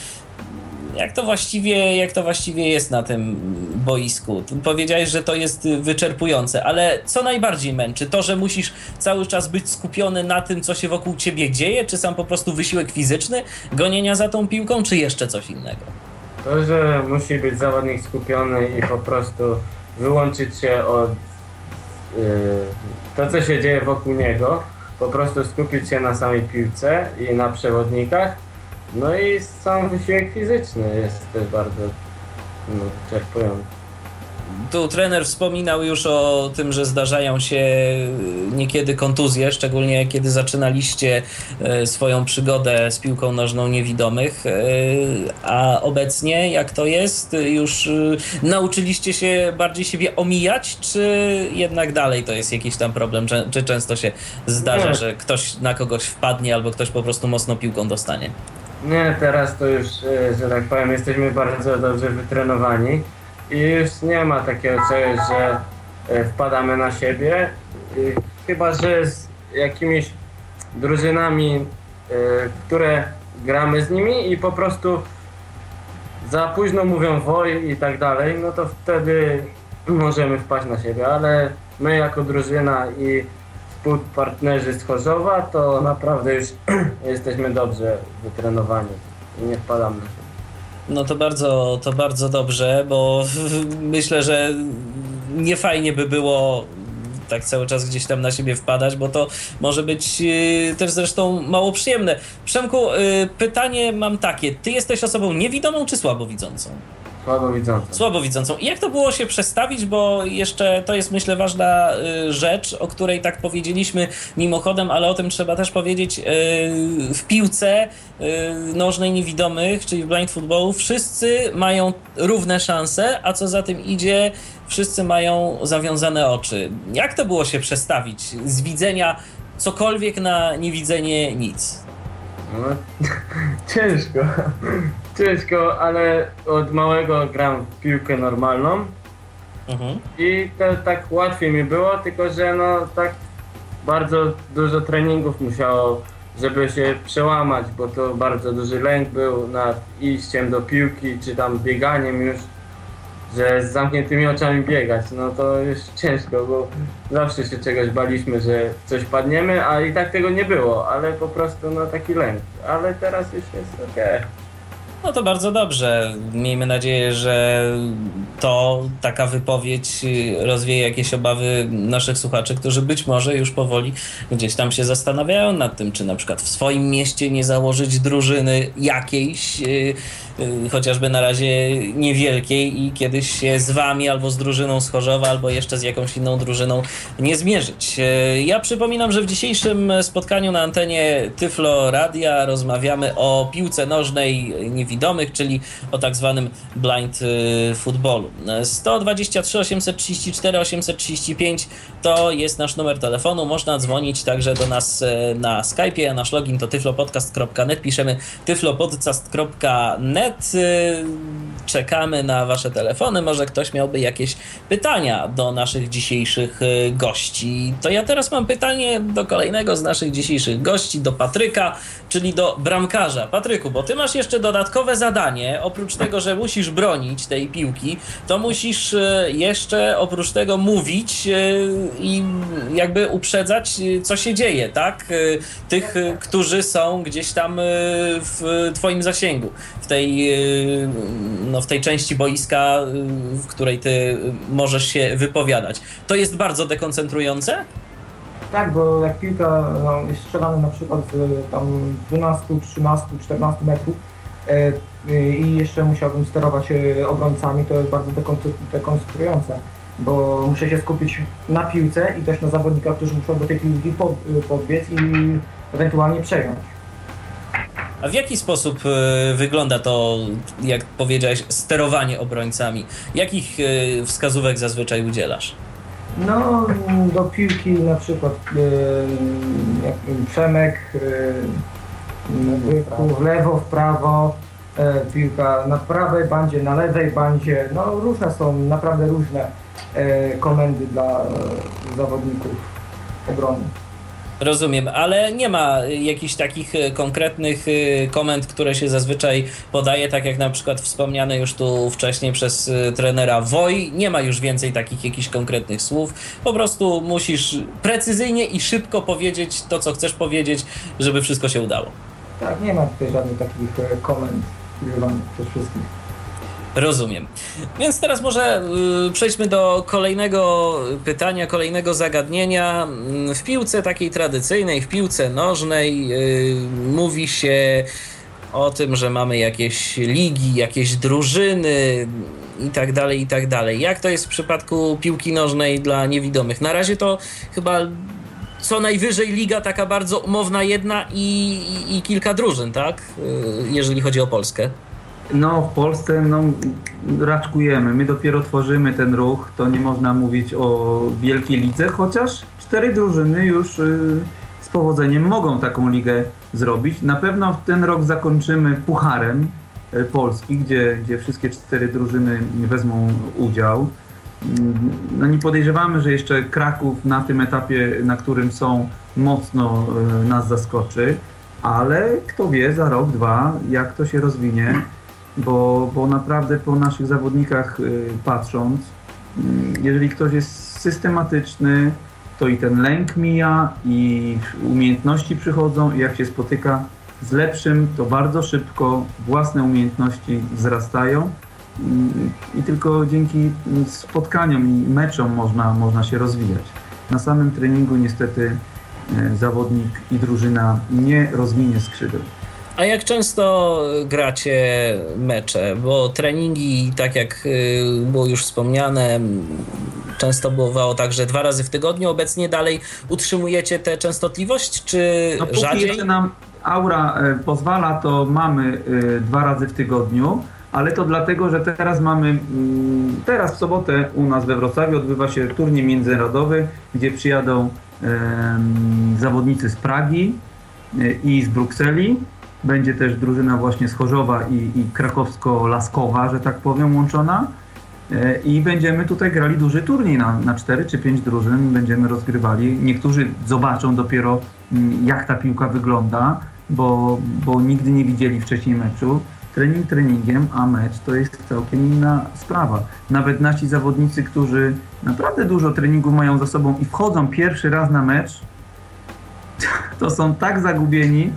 [SPEAKER 1] jak to właściwie, jak to właściwie jest na tym boisku? Powiedziałeś, że to jest wyczerpujące, ale co najbardziej męczy? To, że musisz cały czas być skupiony na tym, co się wokół ciebie dzieje, czy sam po prostu wysiłek fizyczny gonienia za tą piłką, czy jeszcze coś innego?
[SPEAKER 3] To, że musi być zawodnik skupiony i po prostu wyłączyć się od to, co się dzieje wokół niego, po prostu skupić się na samej piłce i na przewodnikach no i sam wysiłek fizyczny jest też bardzo no, wyczerpujący.
[SPEAKER 1] Tu trener wspominał już o tym, że zdarzają się niekiedy kontuzje, szczególnie kiedy zaczynaliście e, swoją przygodę z piłką nożną niewidomych. E, a obecnie, jak to jest? Już nauczyliście się bardziej siebie omijać, czy jednak dalej to jest jakiś tam problem? Czy często się zdarza, że ktoś na kogoś wpadnie albo ktoś po prostu mocno piłką dostanie?
[SPEAKER 3] Nie, teraz to już, że tak powiem, jesteśmy bardzo dobrze wytrenowani i już nie ma takiego czegoś, że e, wpadamy na siebie. Chyba, że z jakimiś drużynami, e, które gramy z nimi i po prostu za późno mówią woj i tak dalej, no to wtedy możemy wpaść na siebie, ale my jako drużyna i współpartnerzy z Chorzowa, to naprawdę już *clears throat* jesteśmy dobrze wytrenowani i nie wpadamy.
[SPEAKER 1] No to bardzo, to bardzo dobrze, bo myślę, że nie fajnie by było tak cały czas gdzieś tam na siebie wpadać, bo to może być yy, też zresztą mało przyjemne. Przemku, yy, pytanie mam takie. Ty jesteś osobą niewidomą czy słabowidzącą?
[SPEAKER 3] Słabo widzący.
[SPEAKER 1] Słabowidzącą. I jak to było się przestawić, bo jeszcze to jest myślę ważna y, rzecz, o której tak powiedzieliśmy mimochodem, ale o tym trzeba też powiedzieć. Y, w piłce y, nożnej niewidomych, czyli w blind footballu, wszyscy mają równe szanse, a co za tym idzie, wszyscy mają zawiązane oczy. Jak to było się przestawić z widzenia cokolwiek na niewidzenie nic?
[SPEAKER 3] No, *laughs* ciężko. Ciężko, ale od małego gram w piłkę normalną
[SPEAKER 1] Mhm.
[SPEAKER 3] i to tak łatwiej mi było, tylko że no tak bardzo dużo treningów musiało, żeby się przełamać, bo to bardzo duży lęk był nad iściem do piłki, czy tam bieganiem już, że z zamkniętymi oczami biegać, no to już ciężko, bo zawsze się czegoś baliśmy, że coś padniemy, a i tak tego nie było, ale po prostu no taki lęk, ale teraz już jest okej.
[SPEAKER 1] No to bardzo dobrze. Miejmy nadzieję, że to taka wypowiedź y, rozwieje jakieś obawy naszych słuchaczy, którzy być może już powoli gdzieś tam się zastanawiają nad tym, czy na przykład w swoim mieście nie założyć drużyny jakiejś, y, y, chociażby na razie niewielkiej i kiedyś się z wami albo z drużyną z Chorzowa, albo jeszcze z jakąś inną drużyną nie zmierzyć. Y, Ja przypominam, że w dzisiejszym spotkaniu na antenie Tyflo Radia rozmawiamy o piłce nożnej niewidomych, czyli o tak zwanym blind y, footballu. 123 834 835 to jest nasz numer telefonu. Można dzwonić także do nas e, na Skype'ie. Nasz login to tyflopodcast.net. Piszemy tyflopodcast.net. Y, Czekamy na Wasze telefony. Może ktoś miałby jakieś pytania do naszych dzisiejszych y, gości. To ja teraz mam pytanie do kolejnego z naszych dzisiejszych gości, do Patryka, czyli do bramkarza. Patryku, bo ty masz jeszcze dodatkowe zadanie. Oprócz tego, że musisz bronić tej piłki, to musisz y, jeszcze oprócz tego mówić i jakby uprzedzać, co się dzieje, tak? Tych, którzy są gdzieś tam w twoim zasięgu, w tej, y, no, w tej części boiska, y, w której ty y, możesz się wypowiadać. To jest bardzo dekoncentrujące?
[SPEAKER 4] Tak, bo jak piłka no, jest strzelana na przykład z tam 12, 13, 14 metrów i jeszcze musiałbym sterować obrońcami, to jest bardzo dekoncentrujące, bo muszę się skupić na piłce i też na zawodnikach, którzy muszą do tej piłki pod, podbiec i ewentualnie przejąć.
[SPEAKER 1] A w jaki sposób y, wygląda to, jak powiedziałeś, sterowanie obrońcami? Jakich y, wskazówek zazwyczaj udzielasz?
[SPEAKER 4] No, do piłki na przykład e, jak Przemek e, w lewo, w prawo, e, piłka na prawej bandzie, na lewej bandzie, no różne są, naprawdę różne e, komendy dla e, zawodników obrony.
[SPEAKER 1] Rozumiem, ale nie ma jakichś takich y, konkretnych y, komend, które się zazwyczaj podaje, tak jak na przykład wspomniane już tu wcześniej przez y, trenera Woj. Nie ma już więcej takich jakichś konkretnych słów. Po prostu musisz precyzyjnie i szybko powiedzieć to, co chcesz powiedzieć, żeby wszystko się udało.
[SPEAKER 4] Tak, nie ma tutaj żadnych takich e, komend przez wszystkich.
[SPEAKER 1] Rozumiem. Więc teraz może y, przejdźmy do kolejnego pytania, kolejnego zagadnienia. Mm, W piłce takiej tradycyjnej, w piłce nożnej y, mówi się o tym, że mamy jakieś ligi, jakieś drużyny i tak dalej, i tak dalej. Jak to jest w przypadku piłki nożnej dla niewidomych? Na razie to chyba co najwyżej liga taka bardzo umowna jedna i, i, i kilka drużyn, tak? Y, Jeżeli chodzi o Polskę.
[SPEAKER 2] No, w Polsce no, raczkujemy. My dopiero tworzymy ten ruch. To nie można mówić o wielkiej lidze, chociaż cztery drużyny już y, z powodzeniem mogą taką ligę zrobić. Na pewno ten rok zakończymy Pucharem e, Polski, gdzie, gdzie wszystkie cztery drużyny wezmą udział. Mm, No nie podejrzewamy, że jeszcze Kraków na tym etapie, na którym są, mocno e, nas zaskoczy, ale kto wie za rok, dwa, jak to się rozwinie, bo, bo naprawdę po naszych zawodnikach y, patrząc, mm, jeżeli ktoś jest systematyczny, to i ten lęk mija, i umiejętności przychodzą, i jak się spotyka z lepszym, to bardzo szybko własne umiejętności wzrastają. Mm, I tylko dzięki spotkaniom i meczom można, można się rozwijać. Na samym treningu niestety zawodnik i drużyna nie rozwinie skrzydeł.
[SPEAKER 1] A jak często gracie mecze? Bo treningi, tak jak y, było już wspomniane, często bywało tak, że dwa razy w tygodniu. Obecnie dalej utrzymujecie tę częstotliwość, czy
[SPEAKER 2] No
[SPEAKER 1] rzadziej?
[SPEAKER 2] jeszcze nam aura e, pozwala, to mamy e, dwa razy w tygodniu, ale to dlatego, że teraz mamy, teraz w sobotę u nas we Wrocławiu odbywa się turniej międzynarodowy, gdzie przyjadą em, zawodnicy z Pragi e, i z Brukseli. Będzie też drużyna właśnie z Chorzowa i, i krakowsko-laskowa, że tak powiem, łączona. E, I będziemy tutaj grali duży turniej na, na 4 czy 5 drużyn. Będziemy rozgrywali. Niektórzy zobaczą dopiero, mm, jak ta piłka wygląda, bo, bo nigdy nie widzieli wcześniej meczu. Trening treningiem, a mecz to jest całkiem inna sprawa. Nawet nasi zawodnicy, którzy naprawdę dużo treningów mają za sobą i wchodzą pierwszy raz na mecz, *laughs* to są tak zagubieni,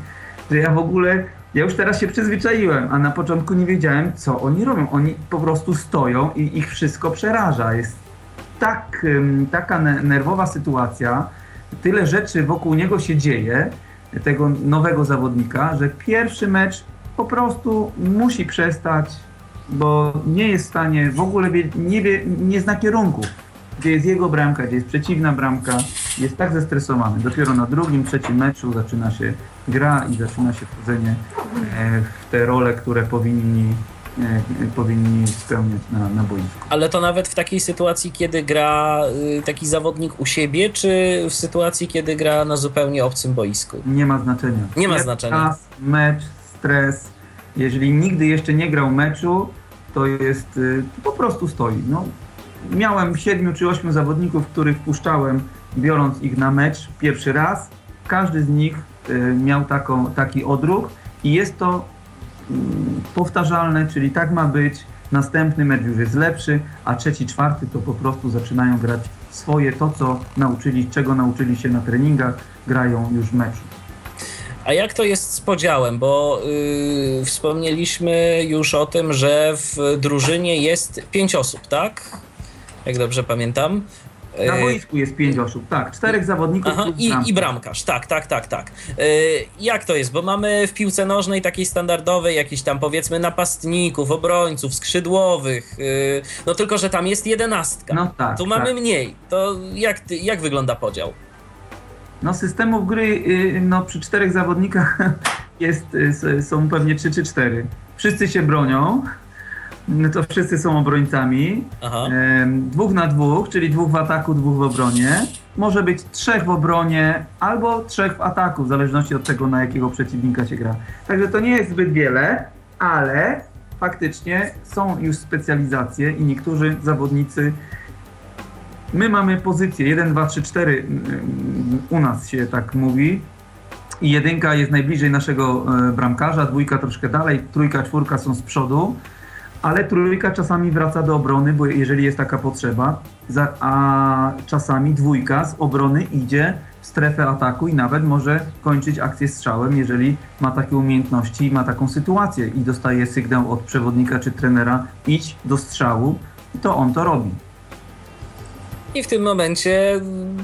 [SPEAKER 2] że ja w ogóle, ja już teraz się przyzwyczaiłem, a na początku nie wiedziałem, co oni robią. Oni po prostu stoją i ich wszystko przeraża. Jest tak, taka ne- nerwowa sytuacja, tyle rzeczy wokół niego się dzieje, tego nowego zawodnika, że pierwszy mecz po prostu musi przestać, bo nie jest w stanie, w ogóle nie, wie, nie zna kierunku, gdzie jest jego bramka, gdzie jest przeciwna bramka, jest tak zestresowany. Dopiero na drugim, trzecim meczu zaczyna się gra i zaczyna się wchodzenie e, w te role, które powinni, e, powinni spełniać na, na boisku.
[SPEAKER 1] Ale to nawet w takiej sytuacji, kiedy gra y, taki zawodnik u siebie, czy w sytuacji, kiedy gra na zupełnie obcym boisku?
[SPEAKER 2] Nie ma znaczenia.
[SPEAKER 1] Nie ma znaczenia.
[SPEAKER 2] Czas, mecz, stres. Jeżeli nigdy jeszcze nie grał meczu, to jest y, po prostu stoi. No, miałem siedmiu czy ośmiu zawodników, których puszczałem, biorąc ich na mecz pierwszy raz. Każdy z nich y, miał taką, taki odruch i jest to mm, powtarzalne, czyli tak ma być. Następny mecz już jest lepszy, a trzeci, czwarty to po prostu zaczynają grać swoje, to co nauczyli, czego nauczyli się na treningach, grają już w meczu.
[SPEAKER 1] A jak to jest z podziałem? Bo y, wspomnieliśmy już o tym, że w drużynie jest pięć osób, tak? Jak dobrze pamiętam.
[SPEAKER 2] Na
[SPEAKER 1] Y,
[SPEAKER 2] boisku jest pięć osób, tak. Czterech zawodników
[SPEAKER 1] Aha, i,
[SPEAKER 2] bramka.
[SPEAKER 1] i bramkarz, tak, tak, tak, tak. Y, jak to jest? Bo mamy w piłce nożnej takiej standardowej jakiś tam powiedzmy napastników, obrońców, skrzydłowych, y, no tylko, że tam jest jedenastka.
[SPEAKER 2] No tak,
[SPEAKER 1] tu mamy
[SPEAKER 2] tak.
[SPEAKER 1] mniej. To jak, jak wygląda podział?
[SPEAKER 2] No systemów gry y, no, przy czterech zawodnikach *laughs* jest, y, są pewnie trzy czy cztery. Wszyscy się bronią, to wszyscy są obrońcami.
[SPEAKER 1] Aha.
[SPEAKER 2] Dwóch na dwóch, czyli dwóch w ataku, dwóch w obronie. Może być trzech w obronie albo trzech w ataku, w zależności od tego, na jakiego przeciwnika się gra. Także to nie jest zbyt wiele, ale faktycznie są już specjalizacje i niektórzy zawodnicy My mamy pozycję 1, 2, 3, 4 mm, u nas się tak mówi. I jedynka jest najbliżej naszego e, bramkarza, dwójka troszkę dalej, trójka, czwórka są z przodu, ale trójka czasami wraca do obrony, bo jeżeli jest taka potrzeba, a czasami dwójka z obrony idzie w strefę ataku i nawet może kończyć akcję strzałem, jeżeli ma takie umiejętności i ma taką sytuację i dostaje sygnał od przewodnika czy trenera idź do strzału, to on to robi.
[SPEAKER 1] I w tym momencie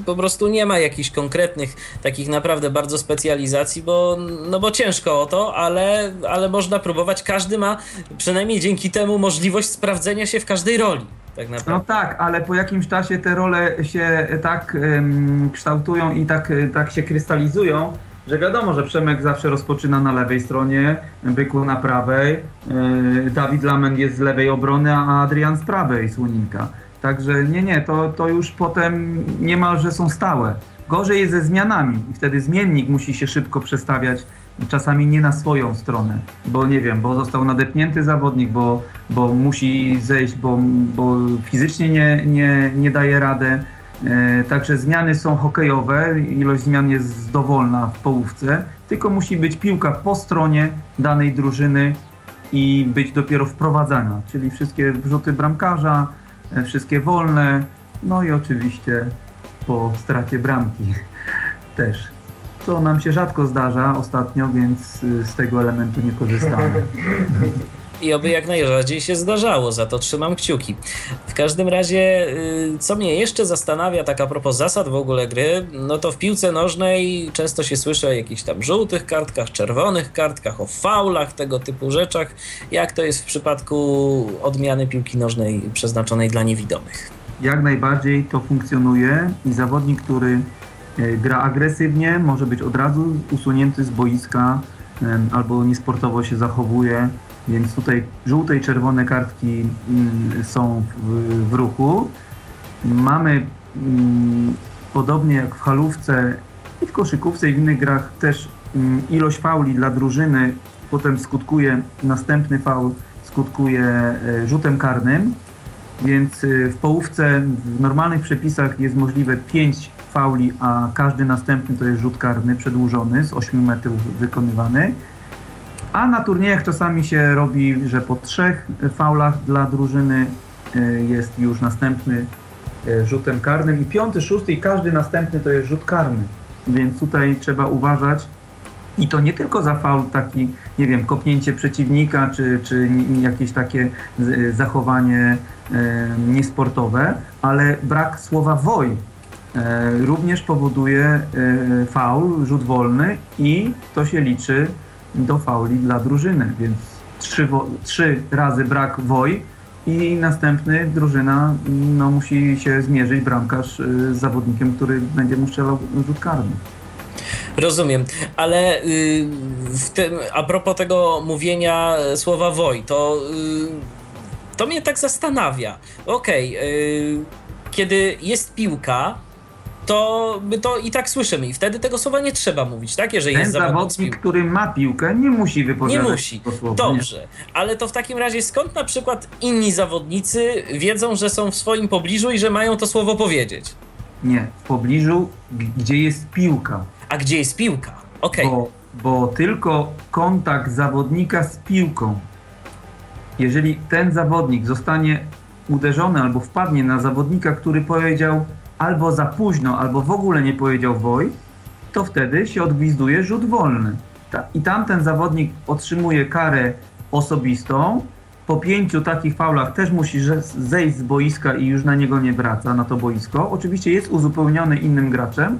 [SPEAKER 1] po prostu nie ma jakichś konkretnych, takich naprawdę bardzo specjalizacji, bo, no bo ciężko o to, ale, ale można próbować. Każdy ma przynajmniej dzięki temu możliwość sprawdzenia się w każdej roli. Tak
[SPEAKER 2] No tak, ale po jakimś czasie te role się tak em, kształtują i tak, e, tak się krystalizują, że wiadomo, że Przemek zawsze rozpoczyna na lewej stronie, Byku na prawej, e, Dawid Lament jest z lewej obrony, a Adrian z prawej, Słoninka. Także nie, nie, to, to już potem niemalże są stałe. Gorzej jest ze zmianami i wtedy zmiennik musi się szybko przestawiać czasami nie na swoją stronę, bo nie wiem, bo został nadepnięty zawodnik, bo, bo musi zejść, bo, bo fizycznie nie, nie, nie daje radę. E, Także zmiany są hokejowe, ilość zmian jest dowolna w połówce, tylko musi być piłka po stronie danej drużyny i być dopiero wprowadzana, czyli wszystkie wrzuty bramkarza, wszystkie wolne, no i oczywiście po stracie bramki *laughs* też. To nam się rzadko zdarza ostatnio, więc y, z tego elementu nie korzystamy. *laughs*
[SPEAKER 1] I oby jak najrzadziej się zdarzało, za to trzymam kciuki. W każdym razie, y, co mnie jeszcze zastanawia, tak a propos zasad w ogóle gry, no to w piłce nożnej często się słyszy o jakichś tam żółtych kartkach, czerwonych kartkach, o faulach, tego typu rzeczach. Jak to jest w przypadku odmiany piłki nożnej przeznaczonej dla niewidomych?
[SPEAKER 2] Jak najbardziej to funkcjonuje i zawodnik, który e, gra agresywnie, może być od razu usunięty z boiska albo niesportowo się zachowuje, więc tutaj żółte i czerwone kartki mm, są w, w ruchu. Mamy mm, podobnie jak w halówce i w koszykówce i w innych grach też mm, ilość fauli dla drużyny potem skutkuje, następny faul skutkuje e, rzutem karnym. Więc y, w połówce w normalnych przepisach jest możliwe 5 fauli, a każdy następny to jest rzut karny przedłużony z 8 metrów wykonywany. A na turniejach czasami się robi, że po trzech faulach dla drużyny y, jest już następny y, rzutem karnym i piąty, szósty i każdy następny to jest rzut karny. Więc tutaj trzeba uważać i to nie tylko za faul taki, nie wiem, kopnięcie przeciwnika, czy, czy jakieś takie z- zachowanie e, niesportowe, ale brak słowa woj e, również powoduje e, faul, rzut wolny i to się liczy do fauli dla drużyny, więc trzy, trzy razy brak woj i następny drużyna no, musi się zmierzyć bramkarz e, z zawodnikiem, który będzie mu strzelał rzut karny.
[SPEAKER 1] Rozumiem, ale y, w tym, a propos tego mówienia e, słowa woj, to, y, to mnie tak zastanawia. Okej, y, kiedy jest piłka, to my to i tak słyszymy i wtedy tego słowa nie trzeba mówić, tak? Jeżeli
[SPEAKER 2] Ten
[SPEAKER 1] jest zawodnik
[SPEAKER 2] który ma piłkę, nie musi
[SPEAKER 1] Nie
[SPEAKER 2] wypowiadać
[SPEAKER 1] musi.
[SPEAKER 2] tego słowa.
[SPEAKER 1] Dobrze, ale to w takim razie skąd na przykład inni zawodnicy wiedzą, że są w swoim pobliżu i że mają to słowo powiedzieć?
[SPEAKER 2] Nie, nie, w pobliżu, gdzie jest piłka.
[SPEAKER 1] A gdzie jest piłka? Okej,
[SPEAKER 2] Bo, bo tylko kontakt zawodnika z piłką, jeżeli ten zawodnik zostanie uderzony albo wpadnie na zawodnika, który powiedział albo za późno, albo w ogóle nie powiedział woj, to wtedy się odgwizduje rzut wolny. I tamten zawodnik otrzymuje karę osobistą. Po pięciu takich faulach też musi zejść z boiska i już na niego nie wraca, na to boisko. Oczywiście jest uzupełniony innym graczem,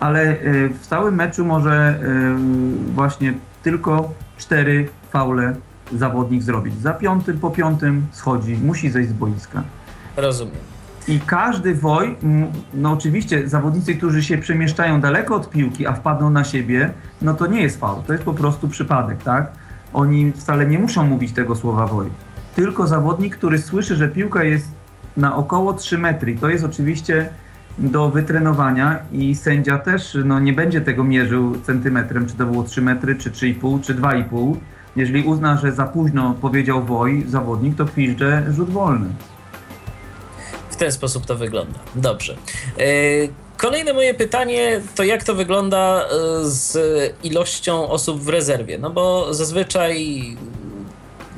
[SPEAKER 2] ale y, w całym meczu może y, właśnie tylko cztery faule zawodnik zrobić. Za piątym, po piątym schodzi, musi zejść z boiska.
[SPEAKER 1] rozumiem.
[SPEAKER 2] I każdy woj, m, no oczywiście zawodnicy, którzy się przemieszczają daleko od piłki, a wpadną na siebie, no to nie jest faul, to jest po prostu przypadek, tak? Oni wcale nie muszą mówić tego słowa woj. Tylko zawodnik, który słyszy, że piłka jest na około 3 metry. To jest oczywiście do wytrenowania i sędzia też no, nie będzie tego mierzył centymetrem, czy to było 3 metry, czy 3,5, czy 2,5. Jeżeli uzna, że za późno powiedział woj zawodnik, to gwizdże rzut wolny.
[SPEAKER 1] W ten sposób to wygląda. Dobrze. E, Kolejne moje pytanie to jak to wygląda e, z ilością osób w rezerwie? No bo zazwyczaj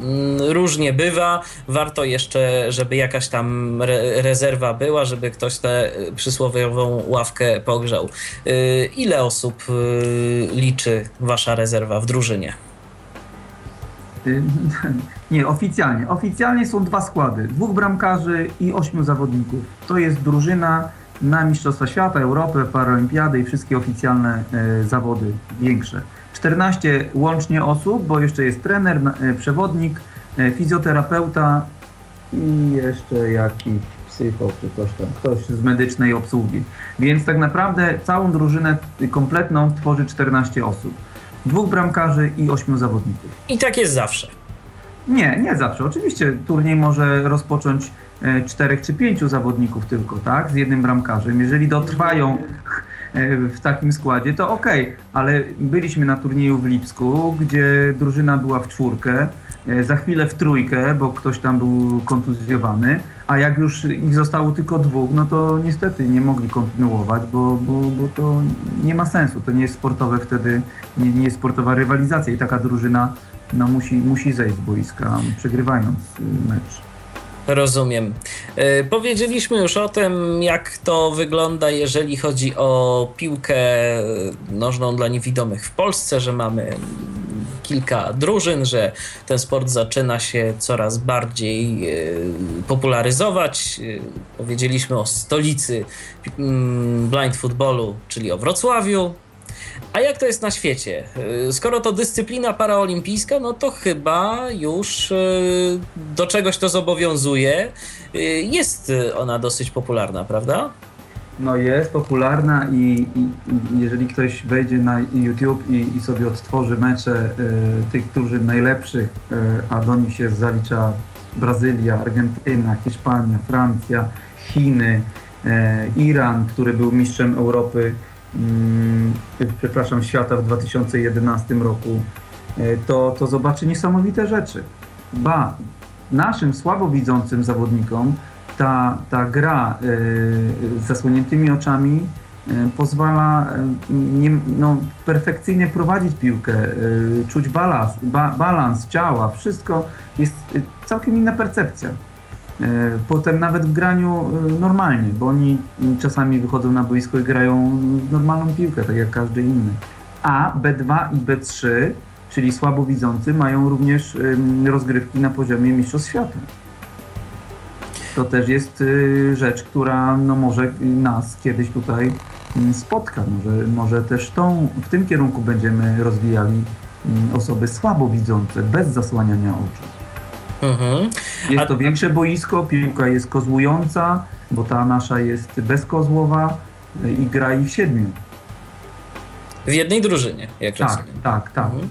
[SPEAKER 1] mm, różnie bywa. Warto jeszcze, żeby jakaś tam re rezerwa była, żeby ktoś tę e, przysłowiową ławkę pogrzał. Ile osób liczy wasza rezerwa w drużynie?
[SPEAKER 2] Y, *laughs* Nie, oficjalnie. Oficjalnie są dwa składy. Dwóch bramkarzy i ośmiu zawodników. To jest drużyna na Mistrzostwa Świata, Europę, Paralimpiady i wszystkie oficjalne e, zawody większe. 14 łącznie osób, bo jeszcze jest trener, e, przewodnik, e, fizjoterapeuta i jeszcze jakiś psycho czy ktoś tam, ktoś z medycznej obsługi. Więc tak naprawdę całą drużynę kompletną tworzy 14 osób. Dwóch bramkarzy i ośmiu zawodników.
[SPEAKER 1] I tak jest zawsze.
[SPEAKER 2] Nie, nie zawsze. Oczywiście turniej może rozpocząć e, czterech czy pięciu zawodników tylko, tak? Z jednym bramkarzem. Jeżeli dotrwają e, w takim składzie, to okej, okay. ale byliśmy na turnieju w Lipsku, gdzie drużyna była w czwórkę, e, za chwilę w trójkę, bo ktoś tam był kontuzjowany, a jak już ich zostało tylko dwóch, no to niestety nie mogli kontynuować, bo, bo, bo to nie ma sensu, to nie jest sportowe wtedy, nie, nie jest sportowa rywalizacja i taka drużyna no, musi, musi zejść z boiska, przegrywając mecz.
[SPEAKER 1] Rozumiem. E, powiedzieliśmy już o tym, jak to wygląda, jeżeli chodzi o piłkę nożną dla niewidomych w Polsce, że mamy kilka drużyn, że ten sport zaczyna się coraz bardziej e, popularyzować. E, powiedzieliśmy o stolicy mm, blind footballu, czyli o Wrocławiu. A jak to jest na świecie? Y, skoro to dyscyplina paraolimpijska, no to chyba już do czegoś to zobowiązuje. Jest ona dosyć popularna, prawda?
[SPEAKER 2] No jest popularna i, i jeżeli ktoś wejdzie na YouTube i, i sobie odtworzy mecze y, tych którzy najlepszych, y, a do nich się zalicza Brazylia, Argentyna, Hiszpania, Francja, Chiny, y, Iran, który był mistrzem Europy Mm, przepraszam, świata w 2011 roku, e, to, to zobaczy niesamowite rzeczy. Ba, naszym słabowidzącym zawodnikom ta, ta gra e, z zasłoniętymi oczami e, pozwala nie, no, perfekcyjnie prowadzić piłkę, czuć balans, ba, balans ciała, wszystko jest całkiem inna percepcja. E, potem nawet w graniu e, normalnie, bo oni czasami wychodzą na boisko i grają normalną piłkę, tak jak każdy inny. A B2 i B3, czyli słabowidzący, mają również rozgrywki na poziomie Mistrzostw Świata. To też jest e, rzecz, która no, może nas kiedyś tutaj spotka. Może, może też tą, w tym kierunku będziemy rozwijali osoby słabowidzące, bez zasłaniania oczu. Mhm. Jest to większe boisko, piłka jest kozłująca, bo ta nasza jest bezkozłowa i gra ich siedmiu.
[SPEAKER 1] W jednej drużynie, jak
[SPEAKER 2] tak, rozumiem. Tak, tak, mhm.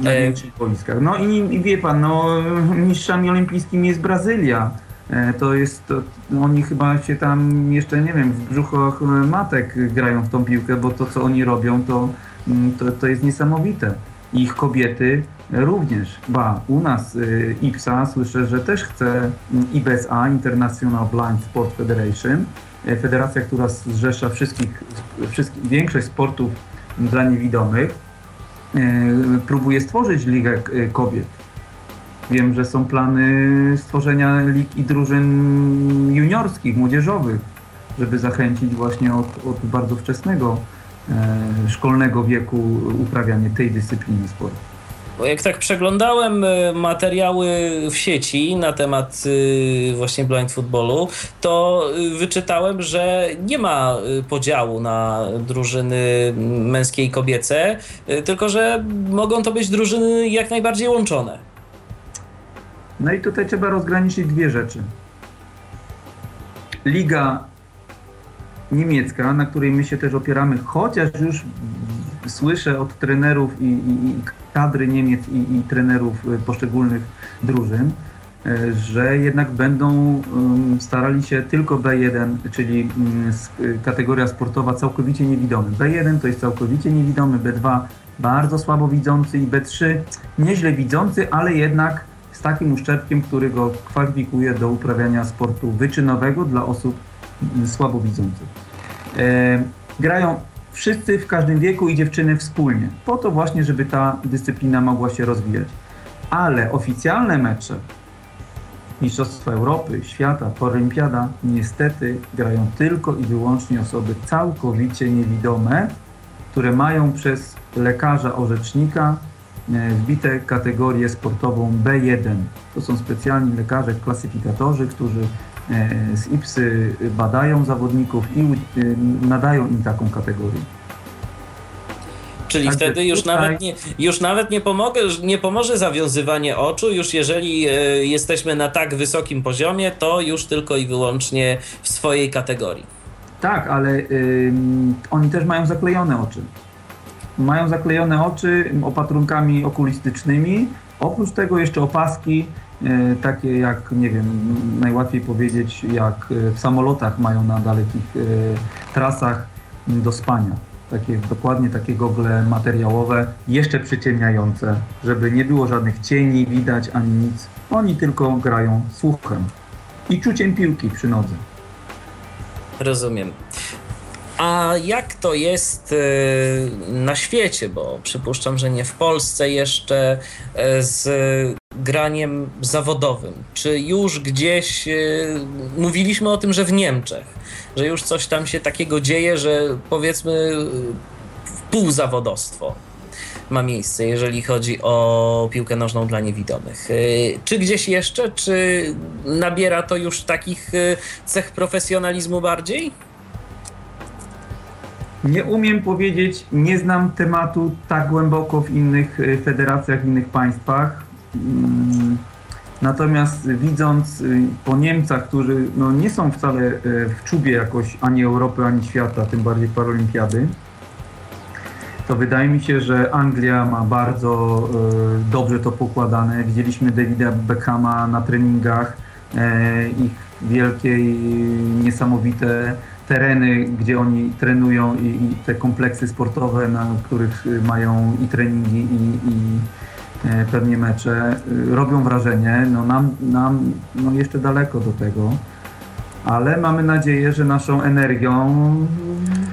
[SPEAKER 2] Na e... większych boiskach. No i, i, wie pan, no, mistrzami olimpijskimi jest Brazylia. E, to jest, to, oni chyba się tam jeszcze, nie wiem, w brzuchach matek grają w tą piłkę, bo to, co oni robią, to, mm, to, to jest niesamowite. Ich kobiety Również, ba, u nas y, IPSA słyszę, że też chce IBSA, International Blind Sport Federation, federacja, która zrzesza wszystkich, wszystkich, większość sportów dla niewidomych, próbuje stworzyć Ligę Kobiet. Wiem, że są plany stworzenia lig i drużyn juniorskich, młodzieżowych, żeby zachęcić właśnie od, od bardzo wczesnego szkolnego wieku uprawianie tej dyscypliny sportu.
[SPEAKER 1] Bo jak tak przeglądałem e, materiały w sieci na temat e, właśnie blind footballu, to e, wyczytałem, że nie ma podziału na drużyny męskie i kobiece, tylko że mogą to być drużyny jak najbardziej łączone.
[SPEAKER 2] No i tutaj trzeba rozgraniczyć dwie rzeczy. Liga niemiecka, na której my się też opieramy, chociaż już słyszę od trenerów i, i, i kadry Niemiec i, i, trenerów y, poszczególnych drużyn, y, że jednak będą starali się tylko B1, czyli y, kategoria sportowa całkowicie niewidomy. B1 to jest całkowicie niewidomy, B2 bardzo słabo widzący i B3 nieźle widzący, ale jednak z takim uszczerbkiem, który go kwalifikuje do uprawiania sportu wyczynowego dla osób słabowidzących. E, grają wszyscy w każdym wieku i dziewczyny wspólnie, po to właśnie, żeby ta dyscyplina mogła się rozwijać. Ale oficjalne mecze Mistrzostwa Europy, świata, Olimpiada niestety grają tylko i wyłącznie osoby całkowicie niewidome, które mają przez lekarza orzecznika wbite kategorię sportową B1. To są specjalni lekarze, klasyfikatorzy, którzy E, z IPSy badają zawodników i e, nadają im taką kategorię.
[SPEAKER 1] Czyli wtedy już nawet, nie, już nawet nie, pomogę, nie pomoże zawiązywanie oczu, już jeżeli e, jesteśmy na tak wysokim poziomie, to już tylko i wyłącznie w swojej kategorii.
[SPEAKER 2] Tak, ale y, oni też mają zaklejone oczy. Mają zaklejone oczy opatrunkami okulistycznymi. Oprócz tego jeszcze opaski E, takie jak, nie wiem, najłatwiej powiedzieć, jak e, w samolotach mają na dalekich e, trasach do spania. Takie, dokładnie takie gogle materiałowe, jeszcze przyciemniające, żeby nie było żadnych cieni widać ani nic. Oni tylko grają słuchem i czuciem piłki przy nodze.
[SPEAKER 1] Rozumiem. A jak to jest e, na świecie? Bo przypuszczam, że nie w Polsce jeszcze e, z graniem zawodowym. Czy już gdzieś e, mówiliśmy o tym, że w Niemczech, że już coś tam się takiego dzieje, że powiedzmy półzawodostwo ma miejsce, jeżeli chodzi o piłkę nożną dla niewidomych. Czy gdzieś jeszcze, czy nabiera to już takich cech profesjonalizmu bardziej?
[SPEAKER 2] Nie umiem powiedzieć, nie znam tematu tak głęboko w innych y, federacjach, w innych państwach. Mm, natomiast widząc y, po Niemcach, którzy no nie są wcale y, w czubie jakoś ani Europy, ani świata, tym bardziej paralimpiady, to wydaje mi się, że Anglia ma bardzo dobrze to pokładane. Widzieliśmy Davida Beckhama na treningach, ich wielkie i niesamowite tereny, gdzie oni trenują i, i, te kompleksy sportowe, na których y, mają i treningi, i, i e, pewnie mecze, y, robią wrażenie. No nam, nam no jeszcze daleko do tego, ale mamy nadzieję, że naszą energią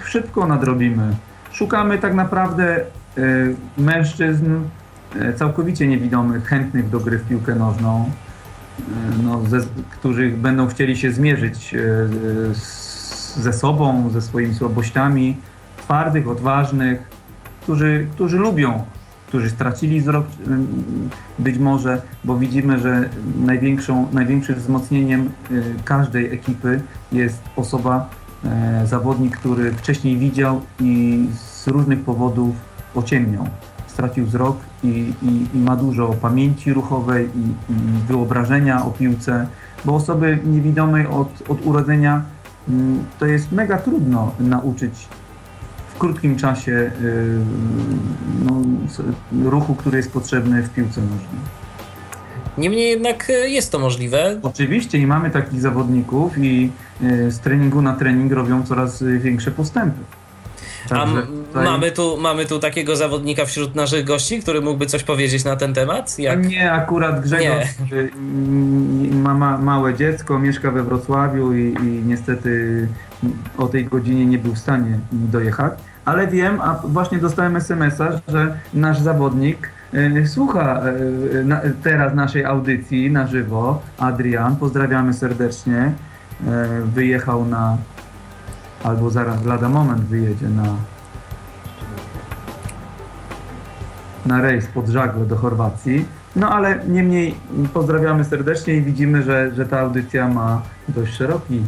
[SPEAKER 2] szybko nadrobimy. Szukamy tak naprawdę e, mężczyzn e, całkowicie niewidomych, chętnych do gry w piłkę nożną, no, ze, którzy będą chcieli się zmierzyć z ze sobą, ze swoimi słabościami, twardych, odważnych, którzy, którzy lubią, którzy stracili wzrok być może, bo widzimy, że największą, największym wzmocnieniem y, każdej ekipy jest osoba, e, zawodnik, który wcześniej widział i z różnych powodów ociemniał. Stracił wzrok i, i, i ma dużo pamięci ruchowej i, i wyobrażenia o piłce, bo osoby niewidomej od, od urodzenia to jest mega trudno nauczyć w krótkim czasie y, no, ruchu, który jest potrzebny w piłce nożnej.
[SPEAKER 1] Niemniej jednak y, jest to możliwe.
[SPEAKER 2] Oczywiście i mamy takich zawodników i y, z treningu na trening robią coraz większe postępy.
[SPEAKER 1] A tutaj... mamy, tu, mamy tu takiego zawodnika wśród naszych gości, który mógłby coś powiedzieć na ten temat?
[SPEAKER 2] Jak... Nie, akurat Grzegorz nie. ma, ma małe dziecko, mieszka we Wrocławiu i, i niestety o tej godzinie nie był w stanie dojechać. Ale wiem, a właśnie dostałem SMS-a, że nasz zawodnik e, słucha e, na, teraz naszej audycji na żywo. Adrian, pozdrawiamy serdecznie. E, wyjechał na albo zaraz lada moment wyjedzie na na rejs pod żagle do Chorwacji. No ale niemniej pozdrawiamy serdecznie i widzimy, że, że ta audycja ma dość szeroki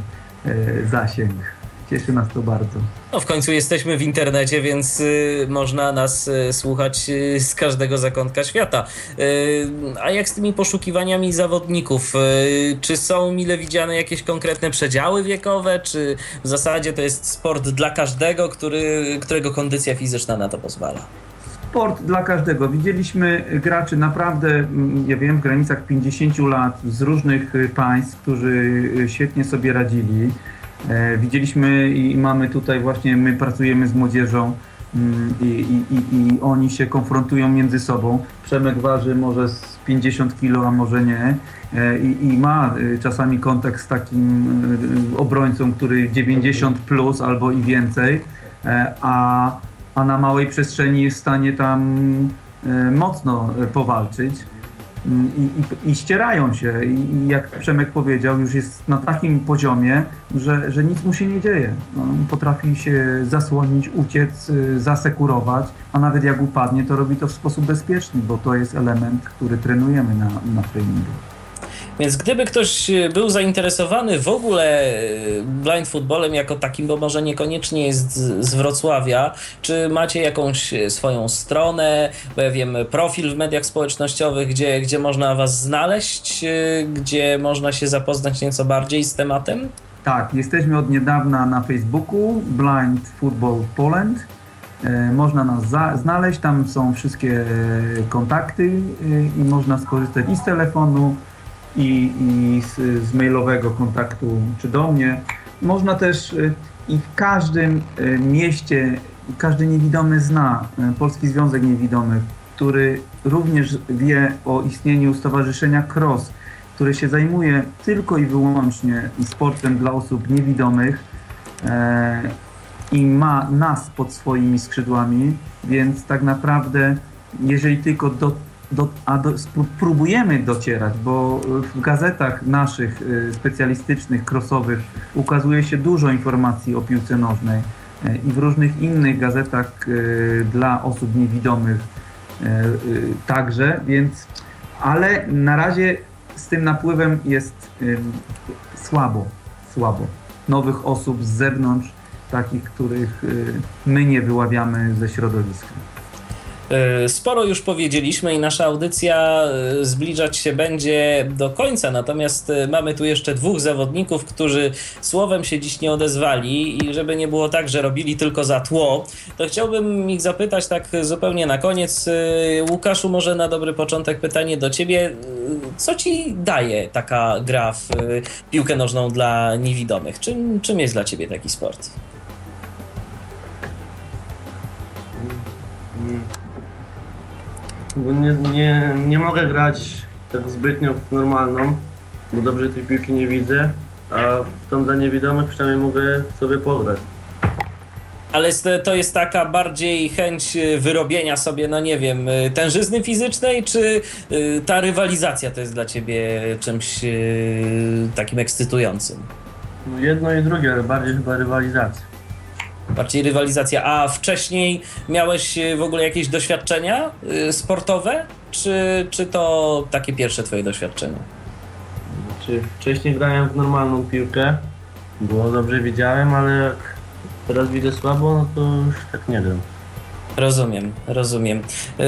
[SPEAKER 2] e, zasięg. Cieszy nas to bardzo.
[SPEAKER 1] No w końcu jesteśmy w internecie, więc y, można nas y, słuchać y, z każdego zakątka świata. Y, a jak z tymi poszukiwaniami zawodników? Y, czy są mile widziane jakieś konkretne przedziały wiekowe, czy w zasadzie to jest sport dla każdego, który, którego kondycja fizyczna na to pozwala?
[SPEAKER 2] Sport dla każdego. Widzieliśmy graczy naprawdę, mm, ja wiem, w granicach 50 lat z różnych państw, którzy świetnie sobie radzili. E, widzieliśmy i mamy tutaj właśnie, my pracujemy z młodzieżą mm, i, i, i, i oni się konfrontują między sobą. Przemek waży może z 50 kg, a może nie. E, I, i, ma e, czasami kontakt z takim obrońcą, który 90 plus albo i więcej, a, a na małej przestrzeni jest w stanie tam mocno powalczyć. I, i, i, ścierają się. I, jak Przemek powiedział, już jest na takim poziomie, że, że nic mu się nie dzieje. No, potrafi się zasłonić, uciec, y, zasekurować, a nawet jak upadnie, to robi to w sposób bezpieczny, bo to jest element, który trenujemy na, na treningu.
[SPEAKER 1] Więc gdyby ktoś e, był zainteresowany w ogóle e, blind footballem jako takim, bo może niekoniecznie jest z Wrocławia, czy macie jakąś e, swoją stronę, bo ja wiem, profil w mediach społecznościowych, gdzie, gdzie można was znaleźć, gdzie można się zapoznać nieco bardziej z tematem?
[SPEAKER 2] Tak, jesteśmy od niedawna na Facebooku Blind Football Poland. Można nas za, znaleźć, tam są wszystkie kontakty i można skorzystać i z telefonu, i, i z, z, mailowego kontaktu czy do mnie. Można też y, i w każdym y, mieście, każdy niewidomy zna y, Polski Związek Niewidomych, który również wie o istnieniu Stowarzyszenia CROSS, które się zajmuje tylko i wyłącznie sportem dla osób niewidomych e, i ma nas pod swoimi skrzydłami, więc tak naprawdę jeżeli tylko do, do, a do, próbujemy docierać, bo w gazetach naszych y, specjalistycznych, crossowych ukazuje się dużo informacji o piłce nożnej y, i w różnych innych gazetach y, dla osób niewidomych także, więc ale na razie z tym napływem jest słabo, słabo. Nowych osób z zewnątrz, takich, których my nie wyławiamy ze środowiska.
[SPEAKER 1] E, sporo już powiedzieliśmy i nasza audycja e, zbliżać się będzie do końca, natomiast e, mamy tu jeszcze dwóch zawodników, którzy słowem się dziś nie odezwali i żeby nie było tak, że robili tylko za tło, to chciałbym ich zapytać tak zupełnie na koniec. Łukaszu, może na dobry początek pytanie do ciebie. Co ci daje taka gra w piłkę nożną dla niewidomych? Czym, czym jest dla ciebie taki sport?
[SPEAKER 5] Bo nie, nie, nie mogę grać tak zbytnio w normalną, bo dobrze tej piłki nie widzę, a w tą dla niewidomych przynajmniej mogę sobie pograć.
[SPEAKER 1] Ale to jest taka bardziej chęć y, wyrobienia sobie, no nie wiem, y, tężyzny fizycznej, czy y, ta rywalizacja to jest dla ciebie czymś takim ekscytującym?
[SPEAKER 5] No jedno i drugie, ale bardziej chyba rywalizacja
[SPEAKER 1] bardziej rywalizacja. A wcześniej miałeś e, w ogóle jakieś doświadczenia e, sportowe, czy, czy to takie pierwsze twoje doświadczenie?
[SPEAKER 5] Znaczy, wcześniej grałem w normalną piłkę, było dobrze widziałem, ale jak teraz widzę słabo, no to już tak nie gram.
[SPEAKER 1] Rozumiem, rozumiem. E,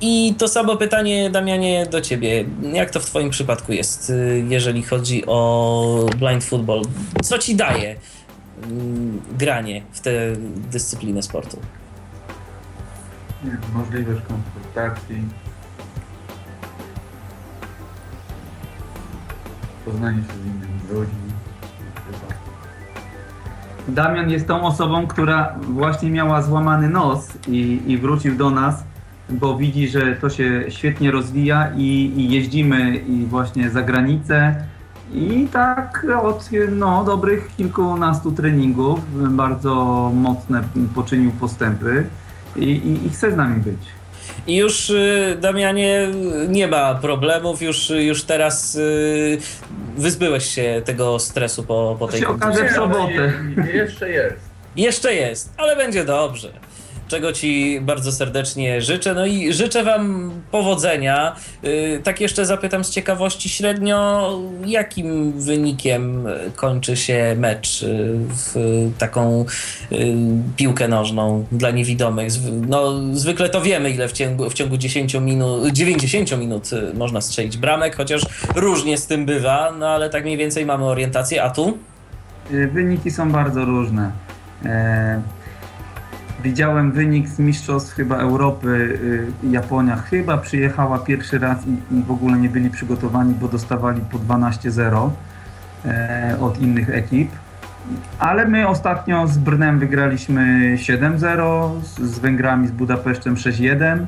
[SPEAKER 1] I to samo pytanie, Damianie, do ciebie. Jak to w Twoim przypadku jest, jeżeli chodzi o blind football? Co ci daje granie w tę dyscyplinę sportu?
[SPEAKER 2] Możliwość konsultacji, poznanie się z innymi ludźmi. Damian jest tą osobą, która właśnie miała złamany nos i, i wrócił do nas, bo widzi, że to się świetnie rozwija i, i jeździmy i właśnie za granicę i tak od no, dobrych kilkunastu treningów bardzo mocne poczynił postępy i, i, i chce z nami być.
[SPEAKER 1] I już y, Damianie nie ma problemów, już, już teraz y, wyzbyłeś się tego stresu po, po tej
[SPEAKER 2] się okaże w sobotę.
[SPEAKER 5] Jeszcze jest.
[SPEAKER 1] Jeszcze jest, ale będzie dobrze czego Ci bardzo serdecznie życzę. No i życzę Wam powodzenia. Y, tak jeszcze zapytam z ciekawości średnio, jakim wynikiem kończy się mecz y, w taką y, piłkę nożną dla niewidomych? No, zwykle to wiemy, ile w ciągu, w ciągu 10 minut, 90 minut można strzelić bramek, chociaż różnie z tym bywa, no ale tak mniej więcej mamy orientację, a tu?
[SPEAKER 2] Wyniki są bardzo różne. Widziałem wynik z mistrzostw chyba Europy, y, Japonia chyba przyjechała pierwszy raz i, i w ogóle nie byli przygotowani, bo dostawali po 12-0 e, od innych ekip. Ale my ostatnio z Brnem wygraliśmy 7-0, z, z Węgrami z Budapesztem 6-1,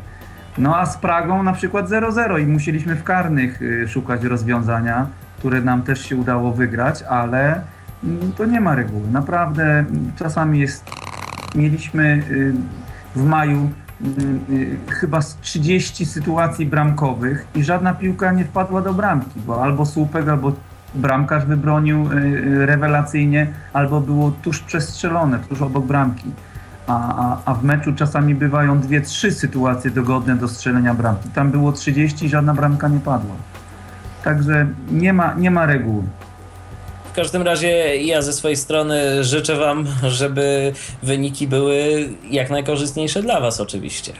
[SPEAKER 2] no a z Pragą na przykład 0-0 i musieliśmy w karnych y, szukać rozwiązania, które nam też się udało wygrać, ale mm, to nie ma reguły. Naprawdę mm, czasami jest mieliśmy y, w maju y, y, chyba z 30 sytuacji bramkowych i żadna piłka nie wpadła do bramki, bo albo słupek, albo bramkarz wybronił rewelacyjnie, albo było tuż przestrzelone, tuż obok bramki. A, a, a w meczu czasami bywają dwie, trzy sytuacje dogodne do strzelenia bramki. Tam było 30 i żadna bramka nie padła. Także nie ma, nie ma reguły
[SPEAKER 1] każdym razie ja ze swojej strony życzę Wam, żeby wyniki były jak najkorzystniejsze dla Was oczywiście.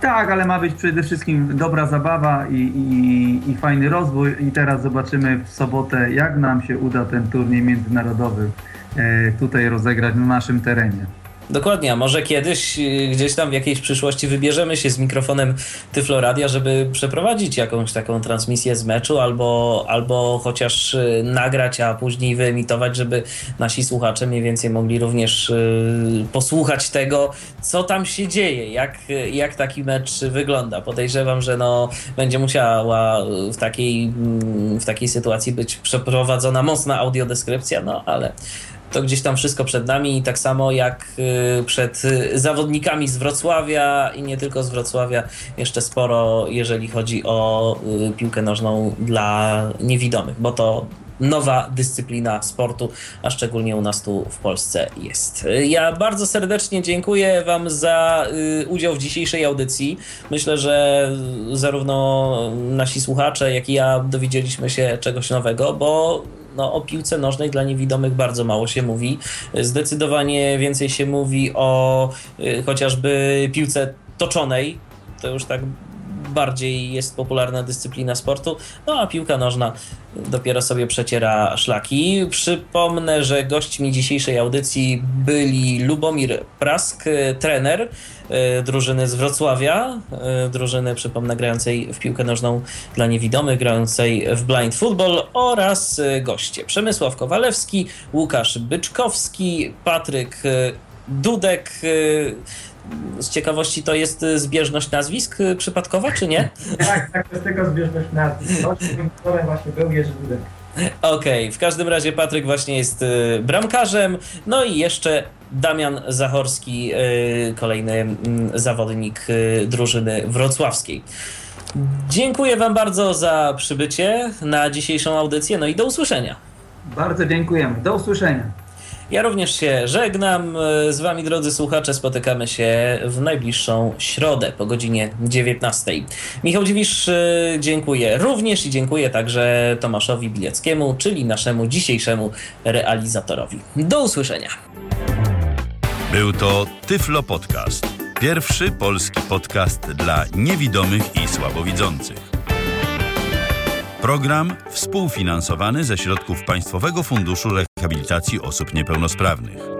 [SPEAKER 2] Tak, ale ma być przede wszystkim dobra zabawa i, i, i, fajny rozwój. I teraz zobaczymy w sobotę, jak nam się uda ten turniej międzynarodowy e, tutaj rozegrać na naszym terenie.
[SPEAKER 1] Dokładnie, a może kiedyś y, gdzieś tam w jakiejś przyszłości wybierzemy się z mikrofonem Tyfloradia, żeby przeprowadzić jakąś taką transmisję z meczu albo, albo chociaż y, nagrać, a później wyemitować, żeby nasi słuchacze mniej więcej mogli również y, posłuchać tego, co tam się dzieje, jak, jak taki mecz wygląda. Podejrzewam, że no, będzie musiała w takiej, mm, w takiej sytuacji być przeprowadzona mocna audiodeskrypcja, no ale to gdzieś tam wszystko przed nami, tak samo jak y, przed y, zawodnikami z Wrocławia i nie tylko z Wrocławia, jeszcze sporo, jeżeli chodzi o y, piłkę nożną dla niewidomych, bo to nowa dyscyplina sportu, a szczególnie u nas tu w Polsce jest. Ja bardzo serdecznie dziękuję Wam za udział w dzisiejszej audycji. Myślę, że zarówno nasi słuchacze, jak i ja dowiedzieliśmy się czegoś nowego, bo no, o piłce nożnej dla niewidomych bardzo mało się mówi. Zdecydowanie więcej się mówi o y, chociażby piłce toczonej. To już tak bardziej jest popularna dyscyplina sportu, no a piłka nożna dopiero sobie przeciera szlaki. Przypomnę, że gośćmi dzisiejszej audycji byli Lubomir Prask, trener e, drużyny z Wrocławia, e, drużyny, przypomnę, grającej w piłkę nożną dla niewidomych, grającej w blind football oraz goście Przemysław Kowalewski, Łukasz Byczkowski, Patryk Dudek, z ciekawości to jest y, zbieżność nazwisk y, przypadkowa, czy nie? *laughs*
[SPEAKER 4] tak, tak, to jest tylko zbieżność nazwisk. Wczoraj właśnie był Jerzy Dudek.
[SPEAKER 1] Okej, okay. w każdym razie Patryk właśnie jest y, bramkarzem, no i jeszcze Damian Zachorski, kolejny mm, zawodnik drużyny wrocławskiej. Dziękuję Wam bardzo za przybycie na dzisiejszą audycję, no i do usłyszenia.
[SPEAKER 2] Bardzo dziękujemy. Do usłyszenia.
[SPEAKER 1] Ja również się żegnam. Z Wami, drodzy słuchacze, spotykamy się w najbliższą środę po godzinie 19. Michał Dziwisz, y, dziękuję również i dziękuję także Tomaszowi Bileckiemu, czyli naszemu dzisiejszemu realizatorowi. Do usłyszenia.
[SPEAKER 6] Był to Tyflo Podcast. Pierwszy polski podcast dla niewidomych i słabowidzących. Program współfinansowany ze środków Państwowego Funduszu Rehabilitacji Osób Niepełnosprawnych.